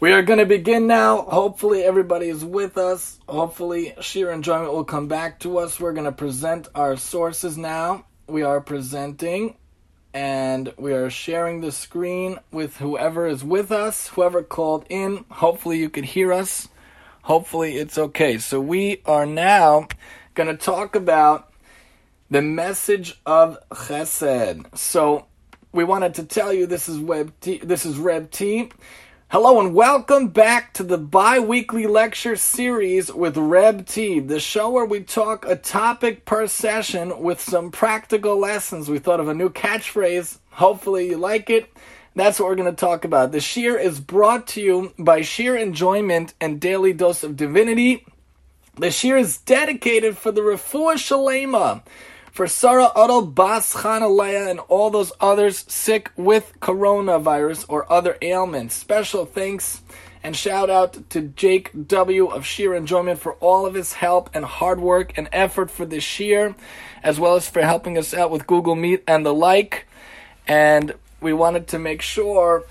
We are going to begin now. Hopefully, everybody is with us. Hopefully, sheer enjoyment will come back to us. We're going to present our sources now. We are presenting and we are sharing the screen with whoever is with us, whoever called in. Hopefully, you could hear us. Hopefully, it's okay. So, we are now going to talk about the message of Chesed. So, we wanted to tell you this is Reb T, this is Reb T. Hello and welcome back to the bi-weekly lecture series with Reb T, the show where we talk a topic per session with some practical lessons. We thought of a new catchphrase. Hopefully you like it. That's what we're going to talk about. The Shiur is brought to you by Sheer Enjoyment and Daily Dose of Divinity. The Shiur is dedicated for the Refuah Shalema for Sarah Adel Bas Chanalea and all those others sick with coronavirus or other ailments. Special thanks and shout out to Jake W. of Sheer Enjoyment for all of his help and hard work and effort for this year, as well as for helping us out with Google Meet and the like. And we wanted to make sure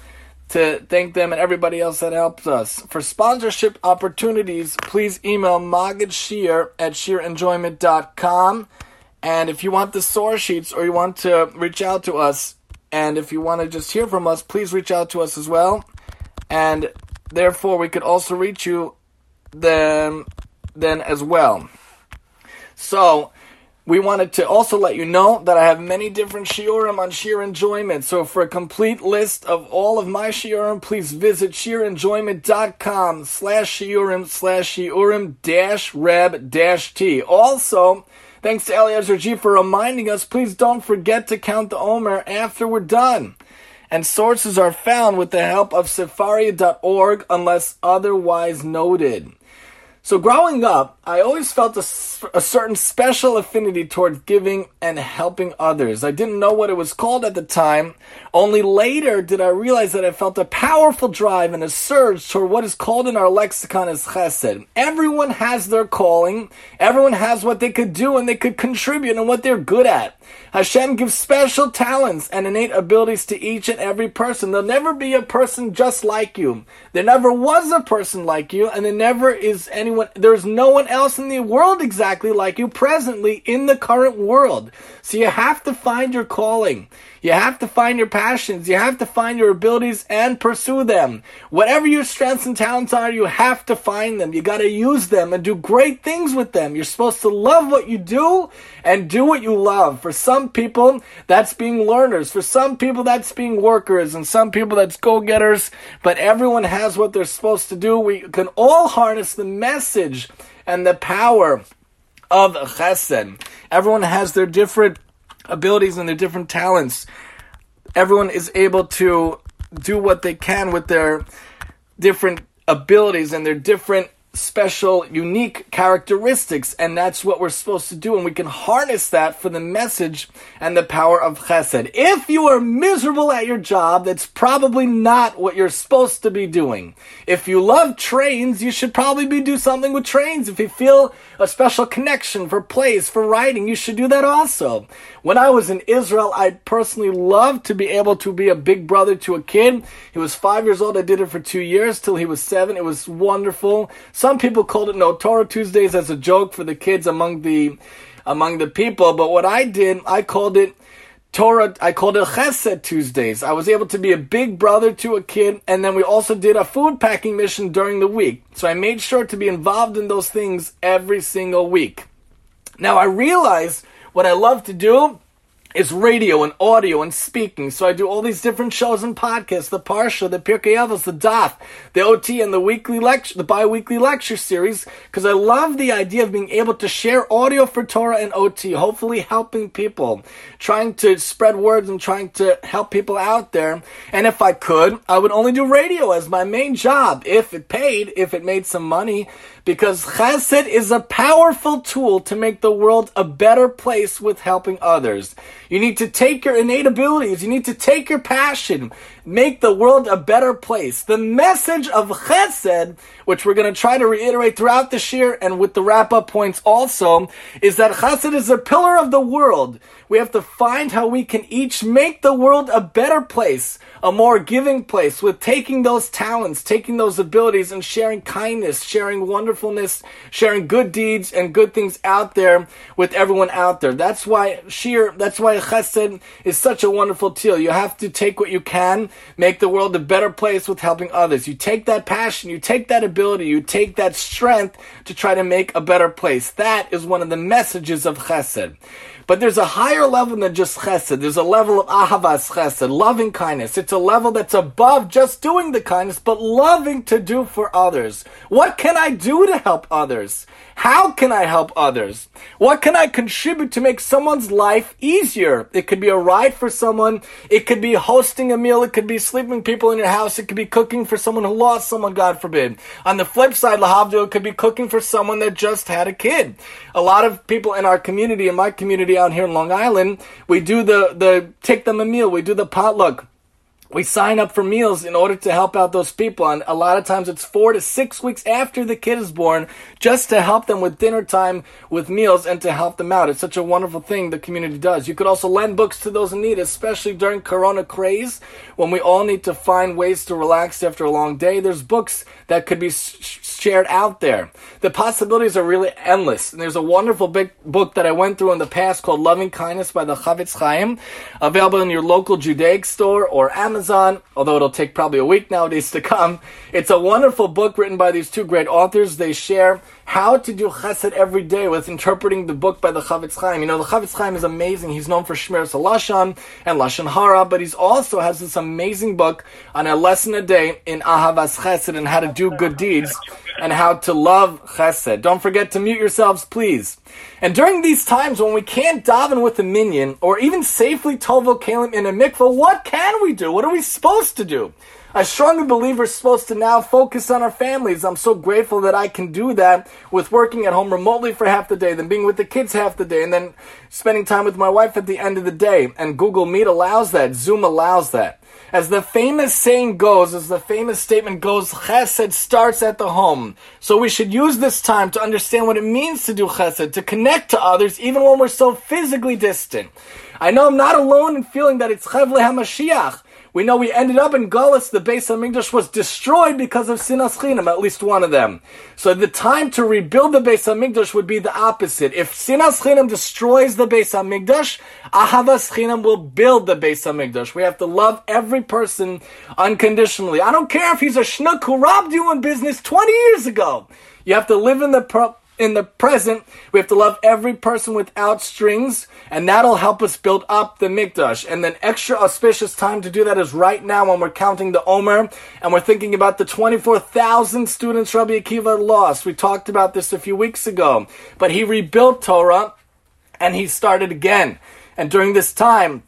to thank them and everybody else that helps us. For sponsorship opportunities, please email Magid Sheer at sheerenjoyment.com. And if you want the source sheets or you want to reach out to us, and if you want to just hear from us, please reach out to us as well. And therefore, we could also reach you then, then as well. So, we wanted to also let you know that I have many different shiurim on sheer enjoyment. So for a complete list of all of my shiurim, please visit sheerenjoyment.com slash shiurim slash shiurim dash reb dash t. Also, Thanks to Eliezer G for reminding us, please don't forget to count the Omer after we're done. And sources are found with the help of Sefaria.org unless otherwise noted. So growing up, I always felt a, a, certain special affinity toward giving and helping others. I didn't know what it was called at the time. Only later did I realize that I felt a powerful drive and a surge toward what is called in our lexicon as chesed. Everyone has their calling. Everyone has what they could do and they could contribute and what they're good at. Hashem gives special talents and innate abilities to each and every person. There'll never be a person just like you. There never was a person like you, and there never is anyone, there's no one else in the world exactly like you presently in the current world. So you have to find your calling. You have to find your passions. You have to find your abilities and pursue them. Whatever your strengths and talents are, you have to find them. You gotta use them and do great things with them. You're supposed to love what you do and do what you love. For some people, that's being learners. For some people, that's being workers. And some people, that's go-getters. But everyone has what they're supposed to do. We can all harness the message and the power of chesed. Everyone has their different abilities and their different talents. Everyone is able to do what they can with their different abilities and their different special, unique characteristics, and that's what we're supposed to do, and we can harness that for the message and the power of chesed. If you are miserable at your job, that's probably not what you're supposed to be doing. If you love trains, you should probably be do something with trains. If you feel a special connection for plays, for writing, you should do that also. When I was in Israel, I personally loved to be able to be a big brother to a kid. He was five years old. I did it for two years till he was seven. It was wonderful. Some people called it No Torah Tuesdays as a joke for the kids among the among the people, but what I did, I called it Torah, I called it Chesed Tuesdays. I was able to be a big brother to a kid, and then we also did a food packing mission during the week. So I made sure to be involved in those things every single week. Now I realized what I love to do is radio and audio and speaking. So I do all these different shows and podcasts, the Parsha, the Pirkei Avos, the Daf, the OT, and the weekly lecture, the bi-weekly lecture series, because I love the idea of being able to share audio for Torah and OT, hopefully helping people, trying to spread words and trying to help people out there. And if I could, I would only do radio as my main job, if it paid, if it made some money, because chesed is a powerful tool to make the world a better place with helping others. You need to take your innate abilities, you need to take your passion, make the world a better place. The message of chesed, which we're going to try to reiterate throughout the year and with the wrap up points also, is that chesed is a pillar of the world. We have to find how we can each make the world a better place, a more giving place with taking those talents, taking those abilities and sharing kindness, sharing wonderfulness, sharing good deeds and good things out there with everyone out there. That's why sheer, that's why chesed is such a wonderful tool. You have to take what you can, make the world a better place with helping others. You take that passion, you take that ability, you take that strength to try to make a better place. That is one of the messages of chesed. But there's a higher level than just chesed. There's a level of ahavas chesed, loving kindness. It's a level that's above just doing the kindness, but loving to do for others. What can I do to help others? How can I help others? What can I contribute to make someone's life easier? It could be a ride for someone. It could be hosting a meal. It could be sleeping people in your house. It could be cooking for someone who lost someone, God forbid. On the flip side, Lahavdil, could be cooking for someone that just had a kid. A lot of people in our community, in my community out here in Long Island, we do the, the take them a meal. We do the potluck we sign up for meals in order to help out those people. And a lot of times it's four to six weeks after the kid is born just to help them with dinner time, with meals, and to help them out. It's such a wonderful thing the community does. You could also lend books to those in need, especially during Corona craze when we all need to find ways to relax after a long day. There's books that could be shared out there. The possibilities are really endless. And there's a wonderful big book that I went through in the past called Loving Kindness by the Chafetz Chaim, available in your local Judaic store or Amazon, although it'll take probably a week nowadays to come. It's a wonderful book written by these two great authors. They share how to do chesed every day with interpreting the book by the Chafetz Chaim. You know, the Chafetz Chaim is amazing. He's known for Shmiras Lashon and Lashon Hara, but he's also has this amazing book on a lesson a day in Ahavas Chesed and how to do good deeds and how to love Chesed. Don't forget to mute yourselves, please. And during these times when we can't daven with a minyan or even safely tovel kalim in a mikvah, what can we do? What are we supposed to do? I strongly believe we're supposed to now focus on our families. I'm so grateful that I can do that with working at home remotely for half the day, then being with the kids half the day, and then spending time with my wife at the end of the day. And Google Meet allows that. Zoom allows that. As the famous saying goes, as the famous statement goes, chesed starts at the home. So we should use this time to understand what it means to do chesed, to connect to others even when we're so physically distant. I know I'm not alone in feeling that it's Chevle HaMashiach. We know we ended up in Gullus. The base of Hamikdash was destroyed because of Sinas Chinam, at least one of them. So the time to rebuild the base of Hamikdash would be the opposite. If Sinas Chinam destroys the base of Hamikdash, Ahavas Chinam will build the base of Hamikdash. We have to love every person unconditionally. I don't care if he's a schnook who robbed you in business 20 years ago. You have to live in the pro- in the present, we have to love every person without strings, and that'll help us build up the mikdash. And then extra auspicious time to do that is right now when we're counting the Omer, and we're thinking about the 24,000 students Rabbi Akiva lost. We talked about this a few weeks ago. But he rebuilt Torah, and he started again. And during this time,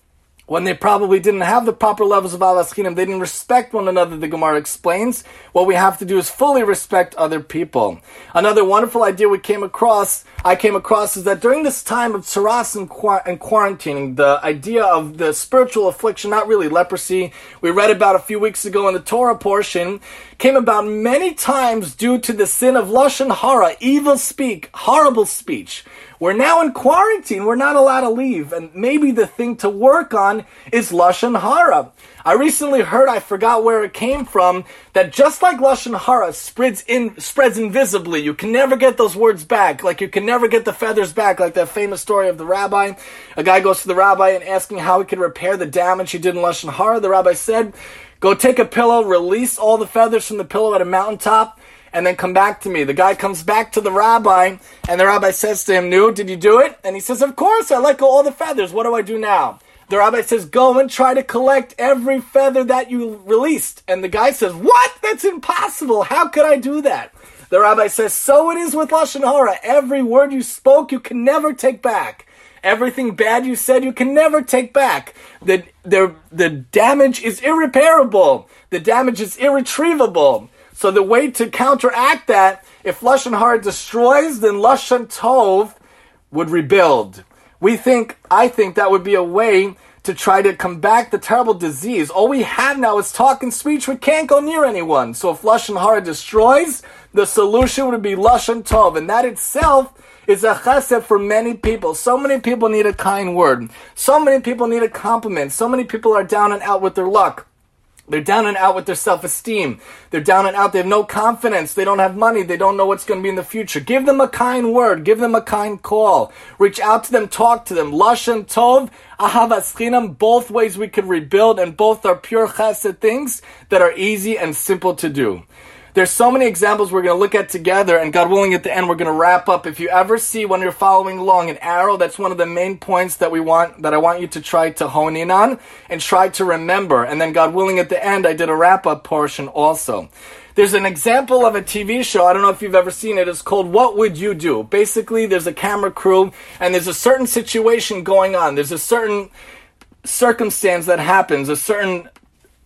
when they probably didn't have the proper levels of chinam, they didn't respect one another, the Gemara explains. What we have to do is fully respect other people. Another wonderful idea we came across, I came across, is that during this time of tsaras and, and quarantining, the idea of the spiritual affliction, not really leprosy, we read about a few weeks ago in the Torah portion, came about many times due to the sin of lashon hara, evil speak, horrible speech. We're now in quarantine. We're not allowed to leave. And maybe the thing to work on is Lashon Hara. I recently heard, I forgot where it came from, that just like Lashon Hara spreads in, spreads invisibly, you can never get those words back. Like you can never get the feathers back, like that famous story of the rabbi. A guy goes to the rabbi and asking how he could repair the damage he did in Lashon Hara. The rabbi said, go take a pillow, release all the feathers from the pillow at a mountaintop, and then come back to me. The guy comes back to the rabbi, and the rabbi says to him, Nu, did you do it? And he says, Of course, I let go all the feathers. What do I do now? The rabbi says, Go and try to collect every feather that you released. And the guy says, What? That's impossible. How could I do that? The rabbi says, So it is with Lashon Hara. Every word you spoke, you can never take back. Everything bad you said, you can never take back. The, the, the damage is irreparable. The damage is irretrievable. So the way to counteract that, if Lashon Hara destroys, then Lashon Tov would rebuild. We think, I think that would be a way to try to combat the terrible disease. All we have now is talk and speech. We can't go near anyone. So if Lashon Hara destroys, the solution would be Lashon Tov. And that itself is a chesed for many people. So many people need a kind word. So many people need a compliment. So many people are down and out with their luck. They're down and out with their self esteem. They're down and out. They have no confidence. They don't have money. They don't know what's going to be in the future. Give them a kind word. Give them a kind call. Reach out to them. Talk to them. Lashon Tov, Ahavas Chinam. Both ways we can rebuild, and both are pure chesed things that are easy and simple to do. There's so many examples we're going to look at together, and God willing, at the end, we're going to wrap up. If you ever see when you're following along an arrow, that's one of the main points that we want, that I want you to try to hone in on and try to remember. And then, God willing, at the end, I did a wrap up portion also. There's an example of a TV show. I don't know if you've ever seen it. It's called What Would You Do? Basically, there's a camera crew, and there's a certain situation going on. There's a certain circumstance that happens, a certain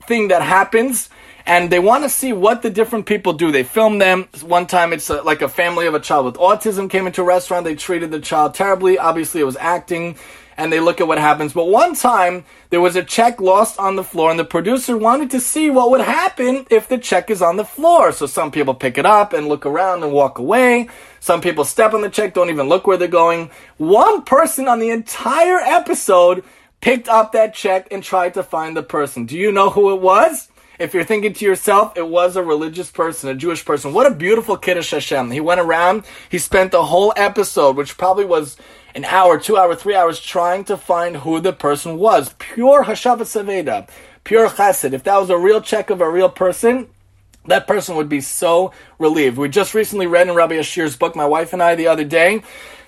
thing that happens and they want to see what the different people do. They film them. One time, it's a, like a family of a child with autism came into a restaurant. They treated the child terribly. Obviously, it was acting, and they look at what happens. But one time, there was a check lost on the floor, and the producer wanted to see what would happen if the check is on the floor. So some people pick it up and look around and walk away. Some people step on the check, don't even look where they're going. One person on the entire episode picked up that check and tried to find the person. Do you know who it was? If you're thinking to yourself, it was a religious person, a Jewish person. What a beautiful Kiddush Hashem. He went around, he spent the whole episode, which probably was an hour, two hour, three hours, trying to find who the person was. Pure Hashavas Aveda, pure chesed. If that was a real check of a real person, that person would be so relieved. We just recently read in Rabbi Ashir's book, my wife and I, the other day,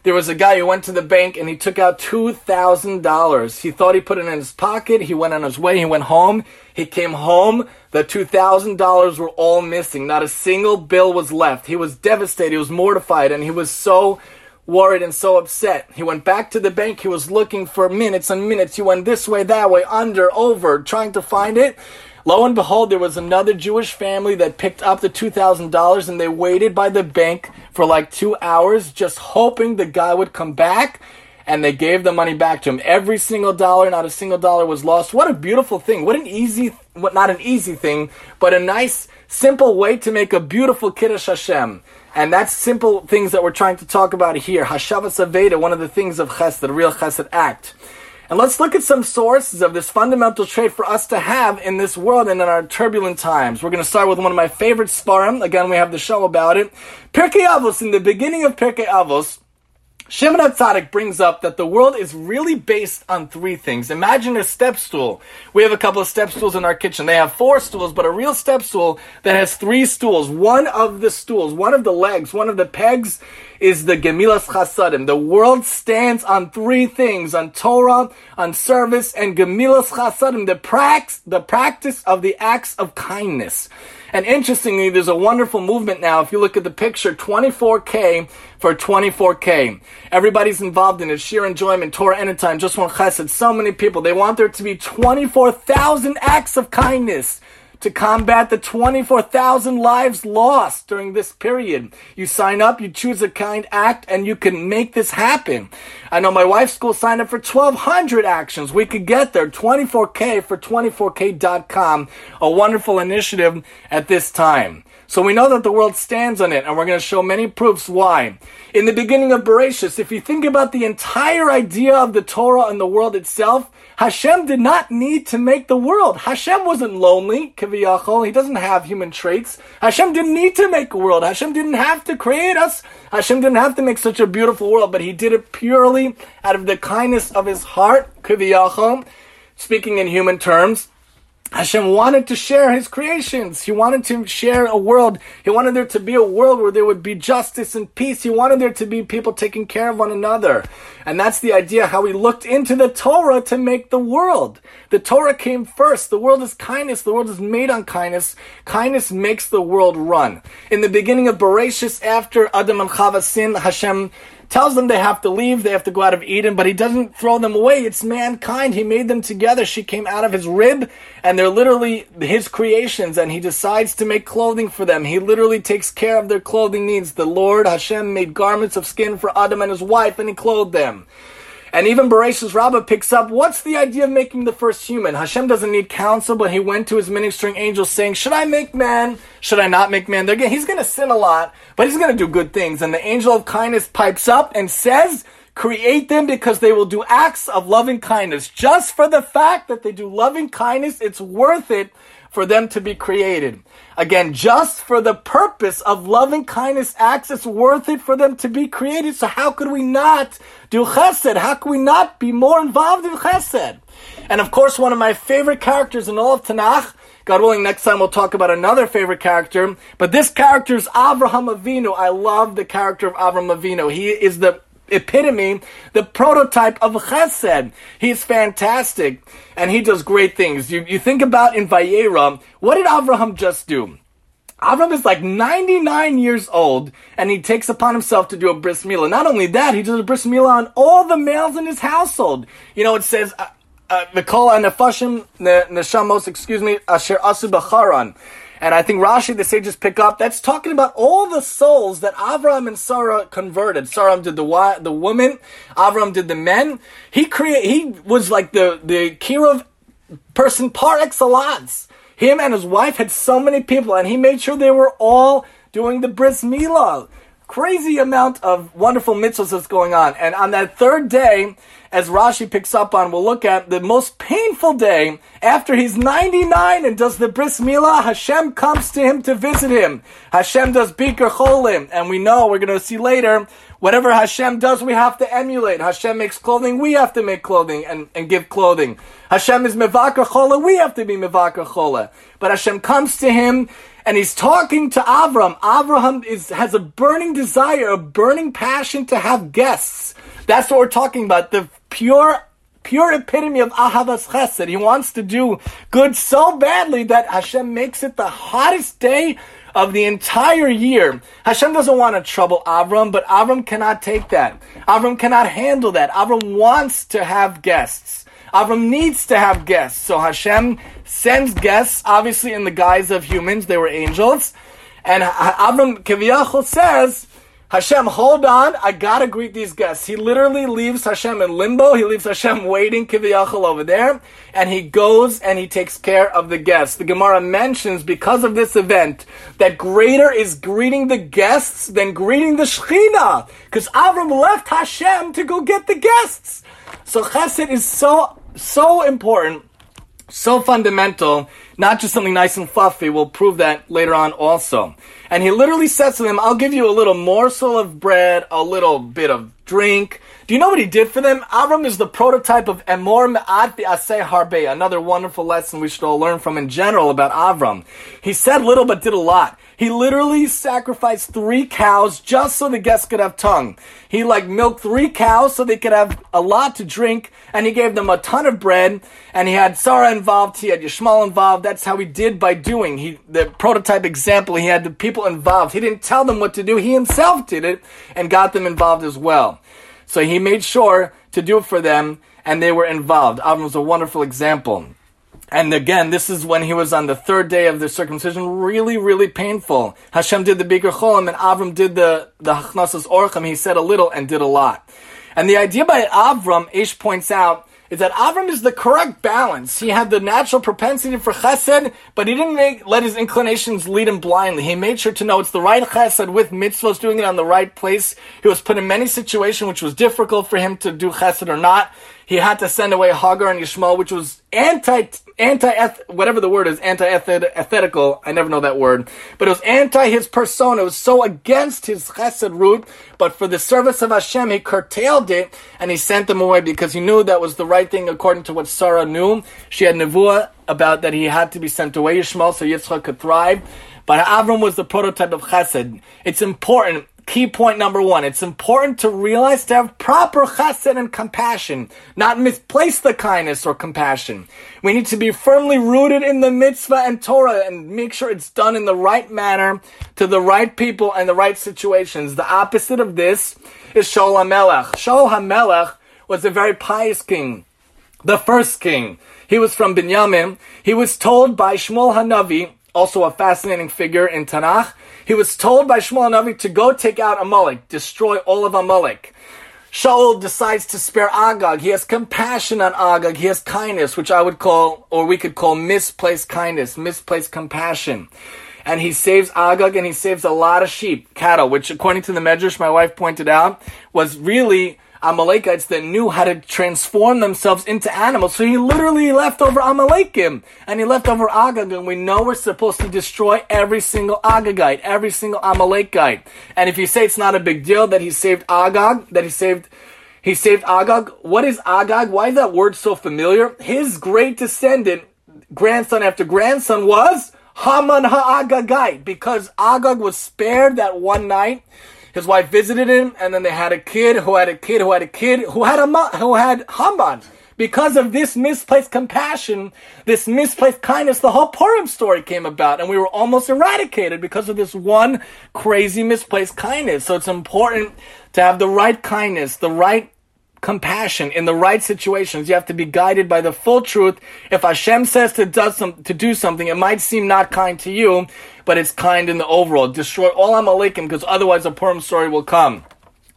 there was a guy who went to the bank and he took out $2,000. He thought he put it in his pocket. He went on his way. He went home. He came home. The $2,000 were all missing. Not a single bill was left. He was devastated. He was mortified and he was so worried and so upset. He went back to the bank. He was looking for minutes and minutes. He went this way, that way, under, over, trying to find it. Lo and behold, there was another Jewish family that picked up the $2,000 and they waited by the bank for like two hours just hoping the guy would come back and they gave the money back to him. Every single dollar, not a single dollar was lost. What a beautiful thing. What an easy, what not an easy thing, but a nice, simple way to make a beautiful Kiddush Hashem. And that's simple things that we're trying to talk about here. Hashavas Aveda, one of the things of Chesed, real Chesed act. And let's look at some sources of this fundamental trait for us to have in this world and in our turbulent times. We're going to start with one of my favorite Sfarim. Again, we have the show about it. Pirkei Avos, in the beginning of Pirkei Avos, Shimon HaTzadik brings up that the world is really based on three things. Imagine a step stool. We have a couple of step stools in our kitchen. They have four stools, but a real step stool that has three stools. One of the stools, one of the legs, one of the pegs is the Gemilas Chasadim. The world stands on three things, on Torah, on service, and Gemilas Chasadim, the, prax, the practice of the acts of kindness. And interestingly, there's a wonderful movement now. If you look at the picture, 24K for 24K. Everybody's involved in it. Sheer enjoyment, Torah anytime, just one chesed. So many people. They want there to be 24,000 acts of kindness to combat the 24,000 lives lost during this period. You sign up, you choose a kind act, and you can make this happen. I know my wife's school signed up for 1,200 actions. We could get there. 24K for 24K.com. A wonderful initiative at this time. So we know that the world stands on it, and we're going to show many proofs why. In the beginning of Bereshit, if you think about the entire idea of the Torah and the world itself, Hashem did not need to make the world. Hashem wasn't lonely, kiviyachol. He doesn't have human traits. Hashem didn't need to make a world. Hashem didn't have to create us. Hashem didn't have to make such a beautiful world, but He did it purely out of the kindness of His heart, kiviyachol. Speaking in human terms, Hashem wanted to share his creations. He wanted to share a world. He wanted there to be a world where there would be justice and peace. He wanted there to be people taking care of one another. And that's the idea how he looked into the Torah to make the world. The Torah came first. The world is kindness. The world is made on kindness. Kindness makes the world run. In the beginning of Bereshit, after Adam and Chava sin, Hashem tells them they have to leave, they have to go out of Eden, but he doesn't throw them away. It's mankind. He made them together. She came out of his rib, and they're literally his creations, and he decides to make clothing for them. He literally takes care of their clothing needs. The Lord Hashem made garments of skin for Adam and his wife, and he clothed them. And even Bereshit Rabbah picks up, what's the idea of making the first human? Hashem doesn't need counsel, but he went to his ministering angels saying, should I make man? Should I not make man? They're, he's going to sin a lot, but he's going to do good things. And the angel of kindness pipes up and says, create them because they will do acts of loving kindness. Just for the fact that they do loving kindness, it's worth it for them to be created. Again, just for the purpose of loving kindness acts, it's worth it for them to be created. So how could we not do chesed? How could we not be more involved in chesed? And of course, one of my favorite characters in all of Tanakh, God willing, next time we'll talk about another favorite character. But this character is Avraham Avinu. I love the character of Avraham Avinu. He is the epitome, the prototype of chesed. He's fantastic and he does great things. You, you think about in Vayera, what did Avraham just do? Avram is like 99 years old, and he takes upon himself to do a bris milah. Not only that, he does a bris milah on all the males in his household. You know, it says, uh, uh, the kol nefashim neshamos, excuse me, asher asu b'charan. And I think Rashi, the sages pick up, that's talking about all the souls that Avram and Sarah converted. Sarah did the the woman, Avram did the men. He create, he was like the, the Kirov person par excellence. Him and his wife had so many people, and he made sure they were all doing the bris milah. Crazy amount of wonderful mitzvahs that's going on. And on that third day, as Rashi picks up on, we'll look at the most painful day after he's 99 and does the bris milah. Hashem comes to him to visit him. Hashem does bikur cholim, and we know we're going to see later. Whatever Hashem does, we have to emulate. Hashem makes clothing, we have to make clothing and, and give clothing. Hashem is mevakar chola, we have to be mevakar chola. But Hashem comes to him and he's talking to Avram. Avraham is, has a burning desire, a burning passion to have guests. That's what we're talking about. The pure pure epitome of Ahavas Chesed. He wants to do good so badly that Hashem makes it the hottest day of the entire year. Hashem doesn't want to trouble Avram, but Avram cannot take that. Avram cannot handle that. Avram wants to have guests. Avram needs to have guests. So Hashem sends guests, obviously in the guise of humans. They were angels. And Avram Kiviyachol says, Hashem, hold on, I gotta greet these guests. He literally leaves Hashem in limbo. He leaves Hashem waiting, Kiviyachal over there, and he goes and he takes care of the guests. The Gemara mentions, because of this event, that greater is greeting the guests than greeting the Shechina, because Avram left Hashem to go get the guests. So Chesed is so, so important, so fundamental, not just something nice and fluffy. We'll prove that later on also. And he literally says to them, I'll give you a little morsel of bread, a little bit of drink. Do you know what he did for them? Avram is the prototype of Emor Me'at Aseh Harbe, another wonderful lesson we should all learn from in general about Avram. He said little but did a lot. He literally sacrificed three cows just so the guests could have tongue. He like milked three cows so they could have a lot to drink, and he gave them a ton of bread, and he had Sarah involved, he had Yishmael involved. That's how he did by doing. He the prototype example, he had the people involved. He didn't tell them what to do, he himself did it and got them involved as well. So he made sure to do it for them, and they were involved. Avram was a wonderful example. And again, this is when he was on the third day of the circumcision, really, really painful. Hashem did the bikur cholim, and Avram did the, the hachnasas orchim. He said a little and did a lot. And the idea by Avram, Ish points out, is that Avram is the correct balance. He had the natural propensity for chesed, but he didn't make, let his inclinations lead him blindly. He made sure to know it's the right chesed with mitzvahs, doing it on the right place. He was put in many situations which was difficult for him to do chesed or not. He had to send away Hagar and Yishmael, which was anti anti whatever the word is anti ethical. I never know that word, but it was anti his persona. It was so against his chesed root. But for the service of Hashem, he curtailed it and he sent them away because he knew that was the right thing according to what Sarah knew. She had nevuah about that he had to be sent away Yishmael so Yitzchak could thrive. But Avram was the prototype of chesed. It's important key point number one. It's important to realize to have proper chesed and compassion, not misplace the kindness or compassion. We need to be firmly rooted in the mitzvah and Torah and make sure it's done in the right manner to the right people and the right situations. The opposite of this is Shaul HaMelech. Shaul HaMelech was a very pious king, the first king. He was from Binyamin. He was told by Shmuel Hanavi, also a fascinating figure in Tanakh, he was told by Shmuel Navi to go take out Amalek, destroy all of Amalek. Shaul decides to spare Agag. He has compassion on Agag. He has kindness, which I would call, or we could call misplaced kindness, misplaced compassion. And he saves Agag and he saves a lot of sheep, cattle, which according to the Medrash my wife pointed out, was really Amalekites that knew how to transform themselves into animals. So he literally left over Amalekim and he left over Agag. And we know we're supposed to destroy every single Agagite, every single Amalekite. And if you say it's not a big deal that he saved Agag, that he saved he saved Agag. What is Agag? Why is that word so familiar? His great descendant, grandson after grandson, was Haman Ha'agagite, because Agag was spared that one night his wife visited him, and then they had a kid who had a kid who had a kid who had a who had Haman. Because of this misplaced compassion, this misplaced kindness, the whole Purim story came about, and we were almost eradicated because of this one crazy misplaced kindness. So it's important to have the right kindness, the right compassion in the right situations. You have to be guided by the full truth. If Hashem says to, does some, to do something, it might seem not kind to you, but it's kind in the overall. Destroy all Amalekim because otherwise a Purim story will come.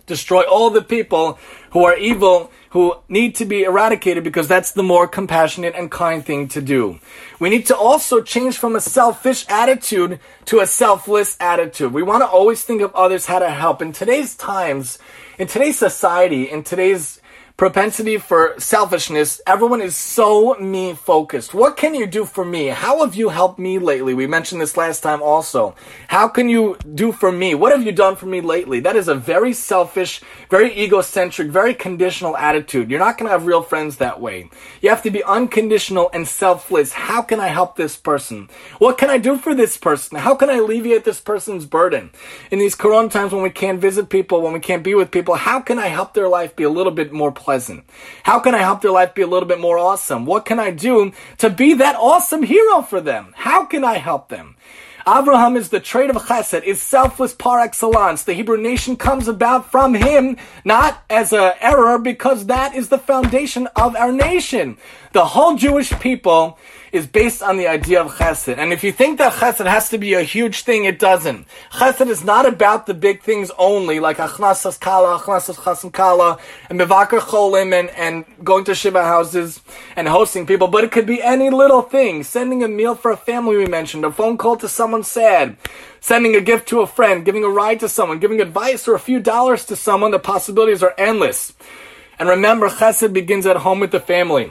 Destroy all the people who are evil, who need to be eradicated because that's the more compassionate and kind thing to do. We need to also change from a selfish attitude to a selfless attitude. We want to always think of others how to help. In today's times, in today's society, in today's propensity for selfishness, everyone is so me focused. What can you do for me? How have you helped me lately? We mentioned this last time also. How can you do for me? What have you done for me lately? That is a very selfish, very egocentric, very conditional attitude. You're not going to have real friends that way. You have to be unconditional and selfless. How can I help this person? What can I do for this person? How can I alleviate this person's burden? In these corona times when we can't visit people, when we can't be with people, how can I help their life be a little bit more? Pleasant? How can I help their life be a little bit more awesome? What can I do to be that awesome hero for them? How can I help them? Abraham is the trait of chesed, is selfless par excellence. The Hebrew nation comes about from him, not as an error, because that is the foundation of our nation. The whole Jewish people is based on the idea of chesed. And if you think that chesed has to be a huge thing, it doesn't. Chesed is not about the big things only, like achnasas kala, achnasas chasam kala, and mevakar cholim, and, and going to shiva houses and hosting people, but it could be any little thing. Sending a meal for a family we mentioned, a phone call to someone sad, sending a gift to a friend, giving a ride to someone, giving advice or a few dollars to someone, the possibilities are endless. And remember, chesed begins at home with the family.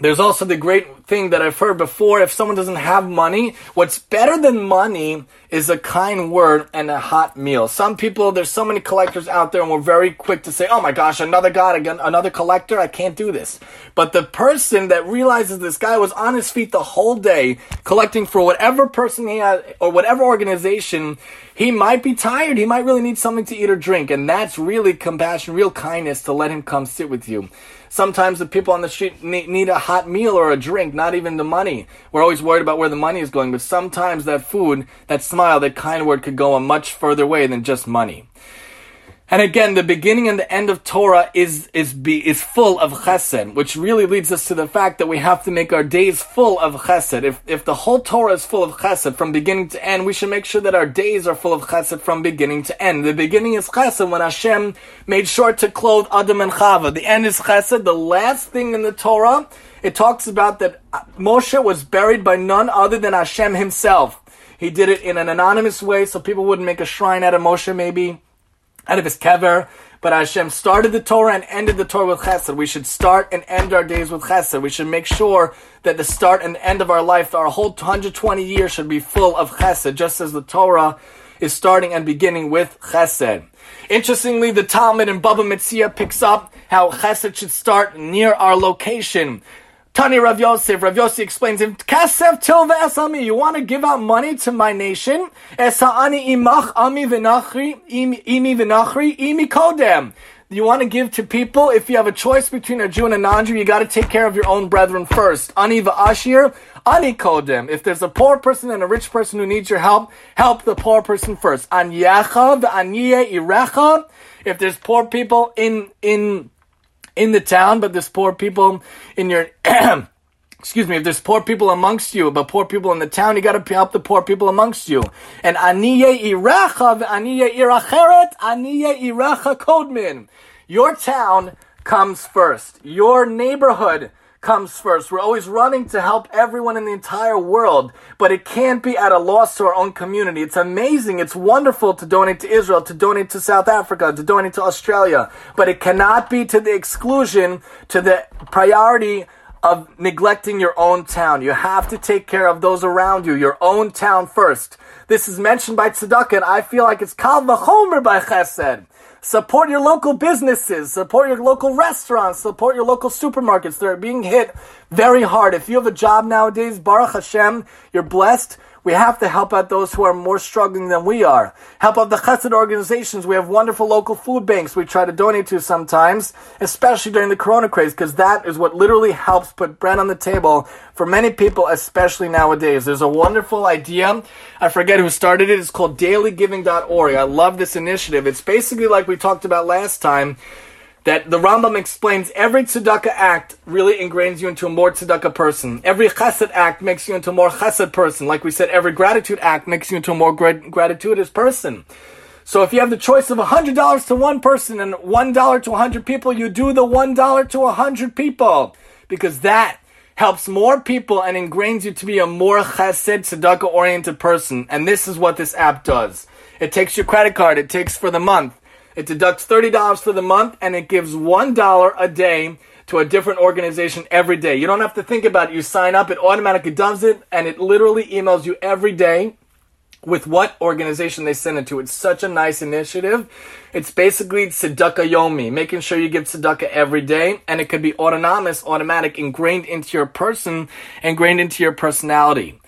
There's also the great thing that I've heard before. If someone doesn't have money, what's better than money is a kind word and a hot meal. Some people, there's so many collectors out there and we're very quick to say, oh my gosh, another god again, another collector, I can't do this. But the person that realizes this guy was on his feet the whole day collecting for whatever person he had or whatever organization, he might be tired. He might really need something to eat or drink. And that's really compassion, real kindness to let him come sit with you. Sometimes the people on the street need a hot meal or a drink, not even the money. We're always worried about where the money is going, but sometimes that food, that smile, that kind word could go a much further way than just money. And again, the beginning and the end of Torah is is be, is full of chesed, which really leads us to the fact that we have to make our days full of chesed. If if the whole Torah is full of chesed from beginning to end, we should make sure that our days are full of chesed from beginning to end. The beginning is chesed when Hashem made sure to clothe Adam and Chava. The end is chesed. The last thing in the Torah, it talks about that Moshe was buried by none other than Hashem Himself. He did it in an anonymous way, so people wouldn't make a shrine out of Moshe, maybe out of his kever. But Hashem started the Torah and ended the Torah with chesed. We should start and end our days with chesed. We should make sure that the start and end of our life, our whole 120 years should be full of chesed, just as the Torah is starting and beginning with chesed. Interestingly, the Talmud in Baba Metzia picks up how chesed should start near our location. Tani Rav Yosef, Rav Yosef explains, if kasef tilva you want to give out money to my nation, imach ami v'nachri, imi v'nachri, imi kodem. You want to give to people, if you have a choice between a Jew and a non-Jew, you got to take care of your own brethren first. Ani v'ashir, ani kodem. If there's a poor person and a rich person who needs your help, help the poor person first. An yacha v'aniye. If there's poor people in, in, in the town, but there's poor people in your excuse me, if there's poor people amongst you, but poor people in the town, you gotta help the poor people amongst you. And aniye iracha aniye iracheret aniye iracha kodmin. Your town comes first. Your neighborhood comes first. We're always running to help everyone in the entire world, but it can't be at a loss to our own community. It's amazing. It's wonderful to donate to Israel, to donate to South Africa, to donate to Australia, but it cannot be to the exclusion, to the priority of neglecting your own town. You have to take care of those around you, your own town first. This is mentioned by tzedakah, and I feel like it's kal v'chomer by chesed. Support your local businesses, support your local restaurants, support your local supermarkets. They're being hit very hard. If you have a job nowadays, Baruch Hashem, you're blessed. We have to help out those who are more struggling than we are. Help out the chesed organizations. We have wonderful local food banks we try to donate to sometimes, especially during the corona craze, because that is what literally helps put bread on the table for many people, especially nowadays. There's a wonderful idea. I forget who started it. It's called dailygiving.org. I love this initiative. It's basically like we talked about last time that the Rambam explains every tzedakah act really ingrains you into a more tzedakah person. Every chesed act makes you into a more chesed person. Like we said, every gratitude act makes you into a more grat- gratitudious person. So if you have the choice of $100 to one person and $1 to 100 people, you do the $1 to 100 people. Because that helps more people and ingrains you to be a more chesed, tzedakah oriented person. And this is what this app does. It takes your credit card, it takes for the month. It deducts $30 for the month and it gives $1 a day to a different organization every day. You don't have to think about it. You sign up, it automatically does it, and it literally emails you every day with what organization they send it to. It's such a nice initiative. It's basically tzedakah yomi, making sure you give tzedakah every day, and it could be autonomous, automatic, ingrained into your person, ingrained into your personality.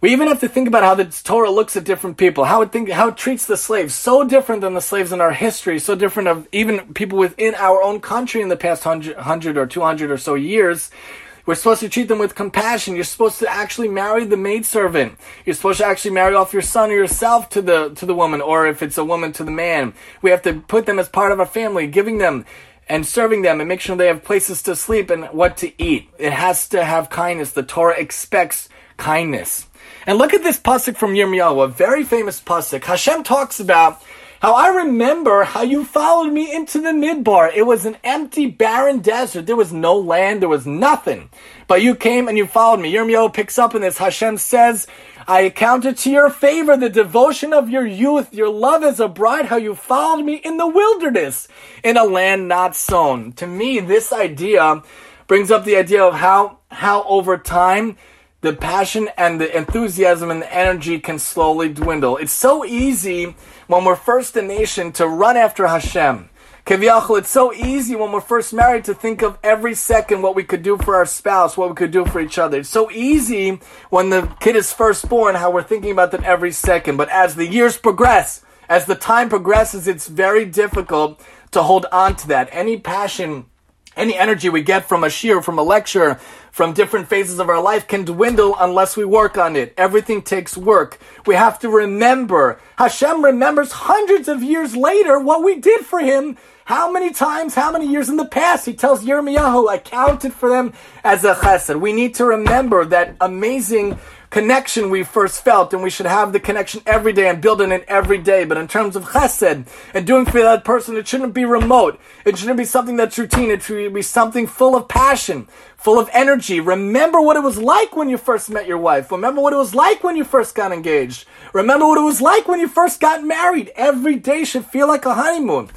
We even have to think about how the Torah looks at different people, how it think, how it treats the slaves, so different than the slaves in our history, so different of even people within our own country in the past hundred, hundred or two hundred or so years. We're supposed to treat them with compassion. You're supposed to actually marry the maidservant. You're supposed to actually marry off your son or yourself to the to the woman, or if it's a woman to the man. We have to put them as part of our family, giving them and serving them and make sure they have places to sleep and what to eat. It has to have kindness. The Torah expects kindness. And look at this pasuk from Yirmiyahu, a very famous pasuk. Hashem talks about how I remember how you followed me into the midbar. It was an empty, barren desert. There was no land. There was nothing. But you came and you followed me. Yirmiyahu picks up in this. Hashem says, I accounted to your favor the devotion of your youth, your love as a bride, how you followed me in the wilderness, in a land not sown. To me, this idea brings up the idea of how, how over time, the passion and the enthusiasm and the energy can slowly dwindle. It's so easy when we're first a nation to run after Hashem. Kaviyachal, it's so easy when we're first married to think of every second what we could do for our spouse, what we could do for each other. It's so easy when the kid is first born, how we're thinking about that every second. But as the years progress, as the time progresses, it's very difficult to hold on to that. Any passion any energy we get from a shiur, from a lecture, from different phases of our life can dwindle unless we work on it. Everything takes work. We have to remember. Hashem remembers hundreds of years later what we did for him. How many times, how many years in the past? He tells Yirmiyahu, I counted for them as a chesed. We need to remember that amazing connection we first felt, and we should have the connection every day and building it every day. But in terms of chesed and doing for that person, it shouldn't be remote. It shouldn't be something that's routine. It should be something full of passion, full of energy. Remember what it was like when you first met your wife. Remember what it was like when you first got engaged. Remember what it was like when you first got married. Every day should feel like a honeymoon.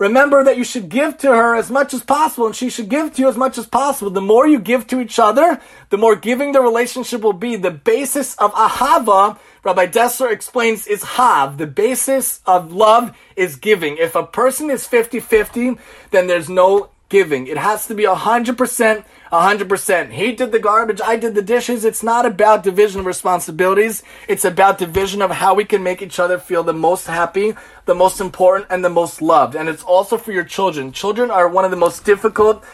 Remember that you should give to her as much as possible and she should give to you as much as possible. The more you give to each other, the more giving the relationship will be. The basis of ahava, Rabbi Dessler explains, is hav. The basis of love is giving. If a person is 50-50, then there's no giving. It has to be 100%, 100%. He did the garbage, I did the dishes. It's not about division of responsibilities. It's about division of how we can make each other feel the most happy, the most important, and the most loved. And it's also for your children. Children are one of the most difficult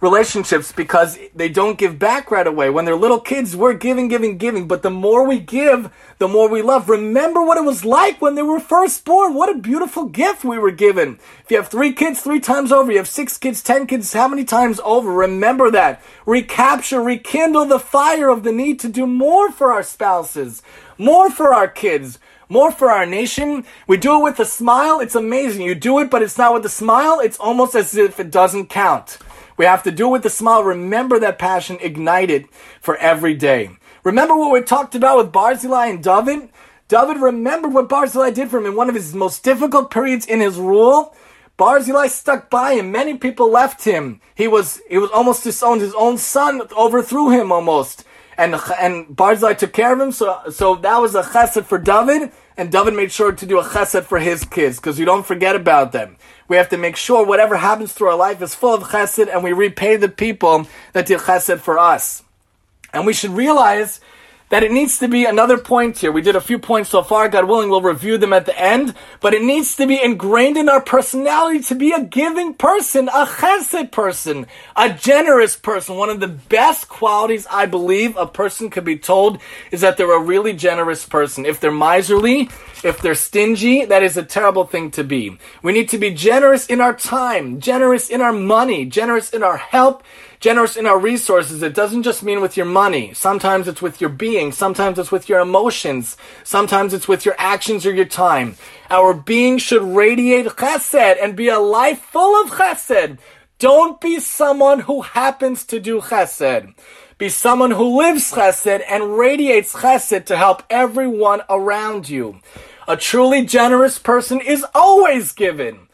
relationships because they don't give back right away. When they're little kids, we're giving, giving, giving. But the more we give, the more we love. Remember what it was like when they were first born. What a beautiful gift we were given. If you have three kids, three times over. You have six kids, ten kids, how many times over? Remember that. Recapture, rekindle the fire of the need to do more for our spouses, more for our kids more for our nation. We do it with a smile. It's amazing. You do it, but it's not with a smile. It's almost as if it doesn't count. We have to do it with a smile. Remember that passion, ignite it for every day. Remember what we talked about with Barzillai and David? David remembered what Barzillai did for him in one of his most difficult periods in his rule. Barzillai stuck by him. Many people left him. He was he was almost disowned. His own son overthrew him almost. And and Barzillai took care of him. So so that was a chesed for David. And David made sure to do a chesed for his kids because you don't forget about them. We have to make sure whatever happens through our life is full of chesed, and we repay the people that did chesed for us. And we should realize that it needs to be another point here. We did a few points so far. God willing, we'll review them at the end. But it needs to be ingrained in our personality to be a giving person, a chesed person, a generous person. One of the best qualities I believe a person could be told is that they're a really generous person. If they're miserly, if they're stingy, that is a terrible thing to be. We need to be generous in our time, generous in our money, generous in our help, generous in our resources, it doesn't just mean with your money. Sometimes it's with your being. Sometimes it's with your emotions. Sometimes it's with your actions or your time. Our being should radiate chesed and be a life full of chesed. Don't be someone who happens to do chesed. Be someone who lives chesed and radiates chesed to help everyone around you. A truly generous person is always given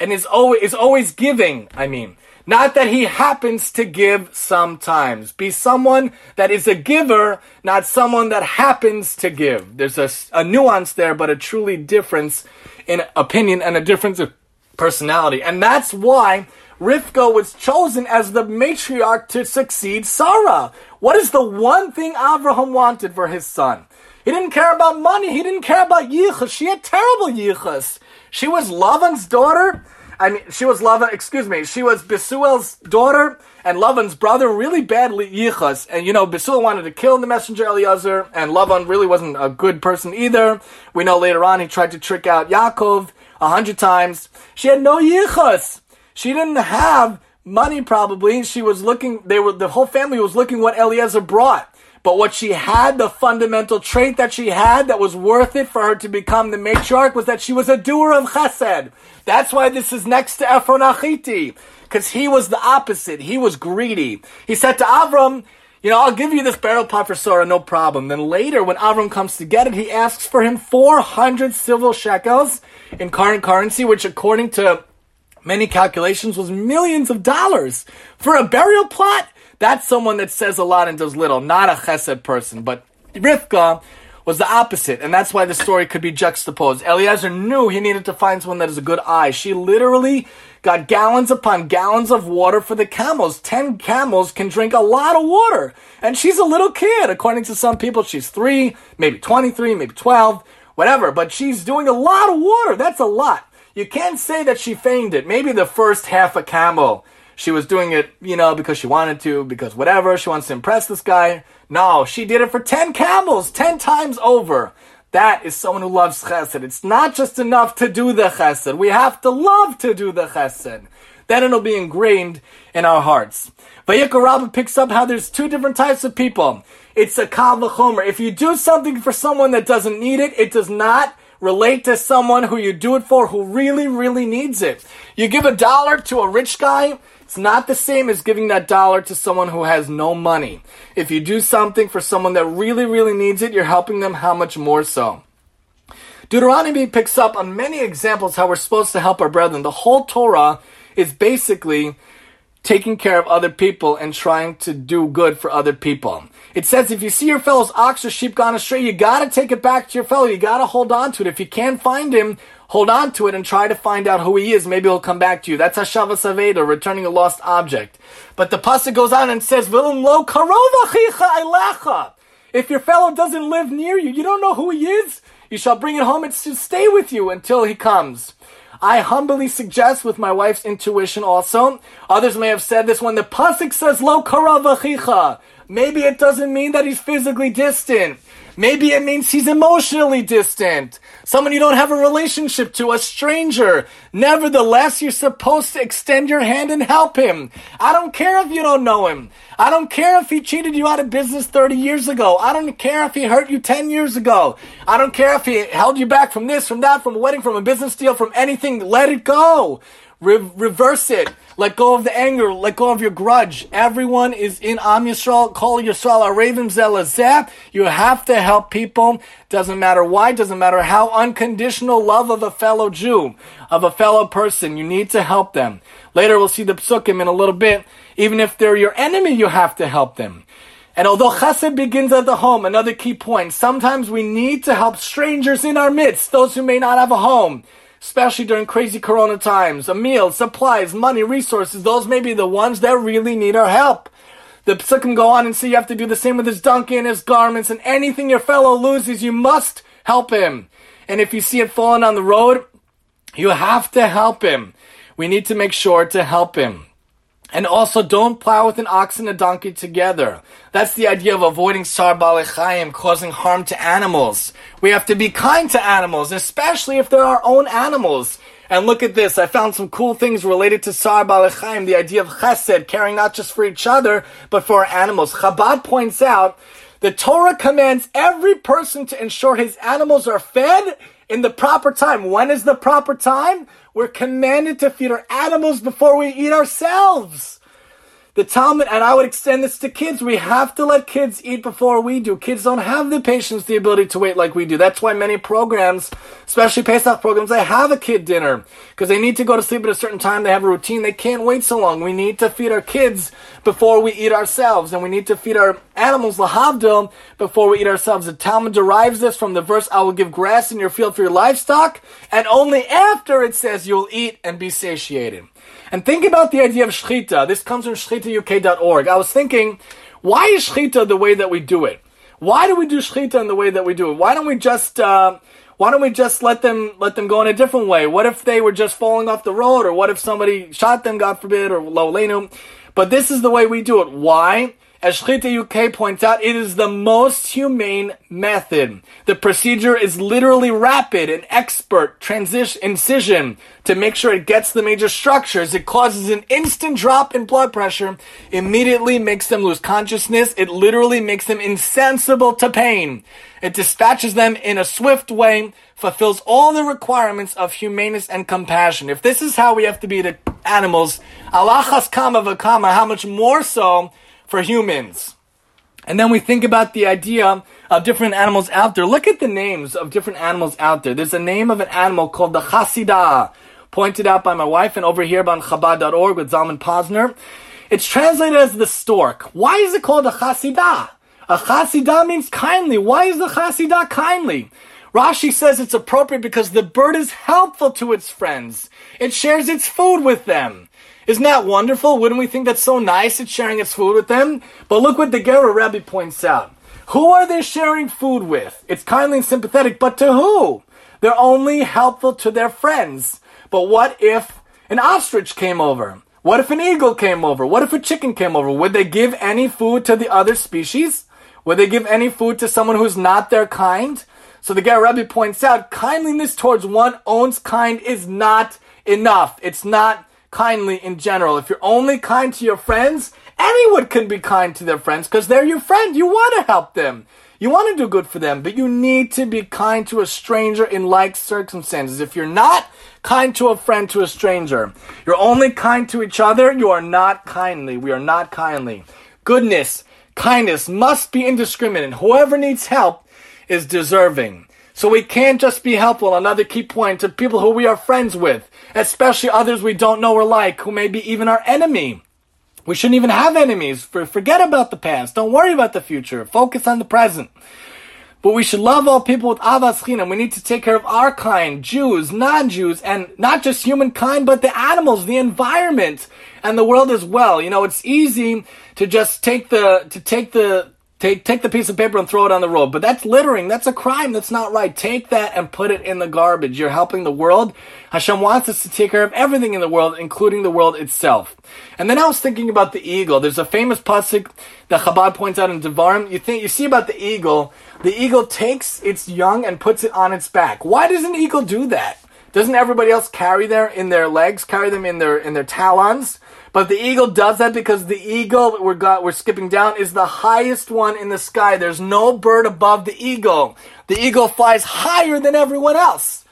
and is always, is always giving, I mean. Not that he happens to give sometimes. Be someone that is a giver, not someone that happens to give. There's a, a nuance there, but a truly difference in opinion and a difference of personality. And that's why Rivka was chosen as the matriarch to succeed Sarah. What is the one thing Abraham wanted for his son? He didn't care about money. He didn't care about yichus. She had terrible yichus. She was Lavan's daughter I mean, she was Lavan, excuse me, she was Besuel's daughter and Lavan's brother, really badly yichas. And you know, Besuel wanted to kill the messenger Eliezer, and Lavan really wasn't a good person either. We know later on he tried to trick out Yaakov a hundred times. She had no yichas. She didn't have money probably. She was looking, they were, the whole family was looking what Eliezer brought. But what she had, the fundamental trait that she had that was worth it for her to become the matriarch was that she was a doer of chesed. That's why this is next to Ephron Achiti. Because he was the opposite. He was greedy. He said to Avram, you know, I'll give you this beryl pot for Sarah, no problem. Then later, when Avram comes to get it, he asks for him 400 silver shekels in current currency, which according to many calculations was millions of dollars for a burial plot. That's someone that says a lot and does little, not a chesed person. But Rivka was the opposite, and that's why the story could be juxtaposed. Eliezer knew he needed to find someone that has a good eye. She literally got gallons upon gallons of water for the camels. Ten camels can drink a lot of water, and she's a little kid. According to some people, she's three, maybe 23, maybe 12, whatever, but she's doing a lot of water. That's a lot. You can't say that she feigned it. Maybe the first half a camel she was doing it, you know, because she wanted to, because whatever, she wants to impress this guy. No, she did it for 10 camels, 10 times over. That is someone who loves chesed. It's not just enough to do the chesed. We have to love to do the chesed. Then it'll be ingrained in our hearts. Vayikra Rabbah picks up how there's two different types of people. It's a kal v'chomer. If you do something for someone that doesn't need it, it does not relate to someone who you do it for who really, really needs it. You give a dollar to a rich guy, it's not the same as giving that dollar to someone who has no money. If you do something for someone that really, really needs it, you're helping them how much more so. Deuteronomy picks up on many examples how we're supposed to help our brethren. The whole Torah is basically taking care of other people and trying to do good for other people. It says if you see your fellow's ox or sheep gone astray, you gotta take it back to your fellow. You gotta hold on to it. If you can't find him, hold on to it and try to find out who he is. Maybe he'll come back to you. That's Hashavas Aveda, returning a lost object. But the pasuk goes on and says, lo ilacha. If your fellow doesn't live near you, you don't know who he is, you shall bring it home and stay with you until he comes. I humbly suggest with my wife's intuition also. Others may have said this when the pasuk says lo karavachicha. Maybe it doesn't mean that he's physically distant. Maybe it means he's emotionally distant. Someone you don't have a relationship to, a stranger. Nevertheless, you're supposed to extend your hand and help him. I don't care if you don't know him. I don't care if he cheated you out of business 30 years ago. I don't care if he hurt you 10 years ago. I don't care if he held you back from this, from that, from a wedding, from a business deal, from anything. Let it go. Re- reverse it. Let go of the anger. Let go of your grudge. Everyone is in Am Yisrael. Kol Yisrael Arevim Zelazeh. You have to help people. Doesn't matter why. Doesn't matter how unconditional love of a fellow Jew, of a fellow person. You need to help them. Later we'll see the psukim in a little bit. Even if they're your enemy, you have to help them. And although chesed begins at the home, another key point, sometimes we need to help strangers in our midst, those who may not have a home especially during crazy corona times. A meal, supplies, money, resources, those may be the ones that really need our help. The psukim go on and say you have to do the same with his donkey and his garments and anything your fellow loses, you must help him. And if you see it falling on the road, you have to help him. We need to make sure to help him. And also, don't plow with an ox and a donkey together. That's the idea of avoiding sar balechayim, causing harm to animals. We have to be kind to animals, especially if they're our own animals. And look at this. I found some cool things related to sar balechayim, the idea of chesed, caring not just for each other, but for our animals. Chabad points out the Torah commands every person to ensure his animals are fed in the proper time. When is the proper time? We're commanded to feed our animals before we eat ourselves. The Talmud, and I would extend this to kids, we have to let kids eat before we do. Kids don't have the patience, the ability to wait like we do. That's why many programs, especially Pesach programs, they have a kid dinner. Because they need to go to sleep at a certain time, they have a routine, they can't wait so long. We need to feed our kids before we eat ourselves. And we need to feed our animals, lahavdil, before we eat ourselves. The Talmud derives this from the verse, I will give grass in your field for your livestock, and only after it says you'll eat and be satiated. And think about the idea of shchita. This comes from shchitauk.org. I was thinking, why is shchita the way that we do it? Why do we do shchita in the way that we do it? Why don't we just uh, why don't we just let them let them go in a different way? What if they were just falling off the road, or what if somebody shot them, God forbid, or lo But this is the way we do it. Why? As Shchita UK points out, it is the most humane method. The procedure is literally rapid and expert transition incision to make sure it gets the major structures. It causes an instant drop in blood pressure, immediately makes them lose consciousness. It literally makes them insensible to pain. It dispatches them in a swift way, fulfills all the requirements of humaneness and compassion. If this is how we have to be to animals, alachas kama v'kama, how much more so for humans. And then we think about the idea of different animals out there. Look at the names of different animals out there. There's a name of an animal called the Chasidah, pointed out by my wife and over here on Chabad.org with Zalman Posner. It's translated as the stork. Why is it called a Chasidah? A Chasidah means kindly. Why is the Chasidah kindly? Rashi says it's appropriate because the bird is helpful to its friends. It shares its food with them. Isn't that wonderful? Wouldn't we think that's so nice? It's sharing its food with them. But look what the Gerrer Rebbe points out. Who are they sharing food with? It's kindly and sympathetic, but to who? They're only helpful to their friends. But what if an ostrich came over? What if an eagle came over? What if a chicken came over? Would they give any food to the other species? Would they give any food to someone who's not their kind? So the Rebbe points out, kindliness towards one own's kind is not enough. It's not kindly in general. If you're only kind to your friends, anyone can be kind to their friends because they're your friend. You want to help them. You want to do good for them, but you need to be kind to a stranger in like circumstances. If you're not kind to a friend, to a stranger, you're only kind to each other, you are not kindly. We are not kindly. Goodness, kindness must be indiscriminate. Whoever needs help is deserving. So we can't just be helpful, another key point, to people who we are friends with, especially others we don't know or like, who may be even our enemy. We shouldn't even have enemies. Forget about the past. Don't worry about the future. Focus on the present. But we should love all people with ahavas chinam. We need to take care of our kind, Jews, non-Jews, and not just humankind, but the animals, the environment, and the world as well. You know, it's easy to just take the to take the Take take the piece of paper and throw it on the road. But that's littering. That's a crime. That's not right. Take that and put it in the garbage. You're helping the world. Hashem wants us to take care of everything in the world, including the world itself. And then I was thinking about the eagle. There's a famous pasuk that Chabad points out in Devarim. You think you see about the eagle. The eagle takes its young and puts it on its back. Why does an eagle do that? Doesn't everybody else carry their in their legs, carry them in their in their talons? But the eagle does that because the eagle we're got, we're skipping down is the highest one in the sky. There's no bird above the eagle. The eagle flies higher than everyone else.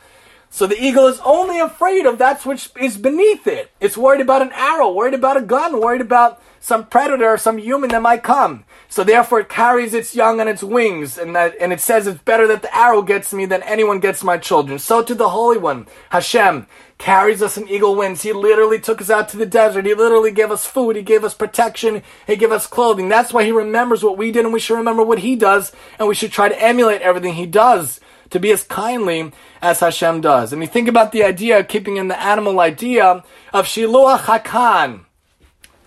So the eagle is only afraid of that which is beneath it. It's worried about an arrow, worried about a gun, worried about some predator or some human that might come. So therefore it carries its young on its wings, and that and it says it's better that the arrow gets me than anyone gets my children. So to the Holy One, Hashem, carries us in eagle wings. He literally took us out to the desert. He literally gave us food. He gave us protection. He gave us clothing. That's why he remembers what we did and we should remember what he does and we should try to emulate everything he does to be as kindly as Hashem does. And you think about the idea, of keeping in the animal idea of Shiluach Hakan.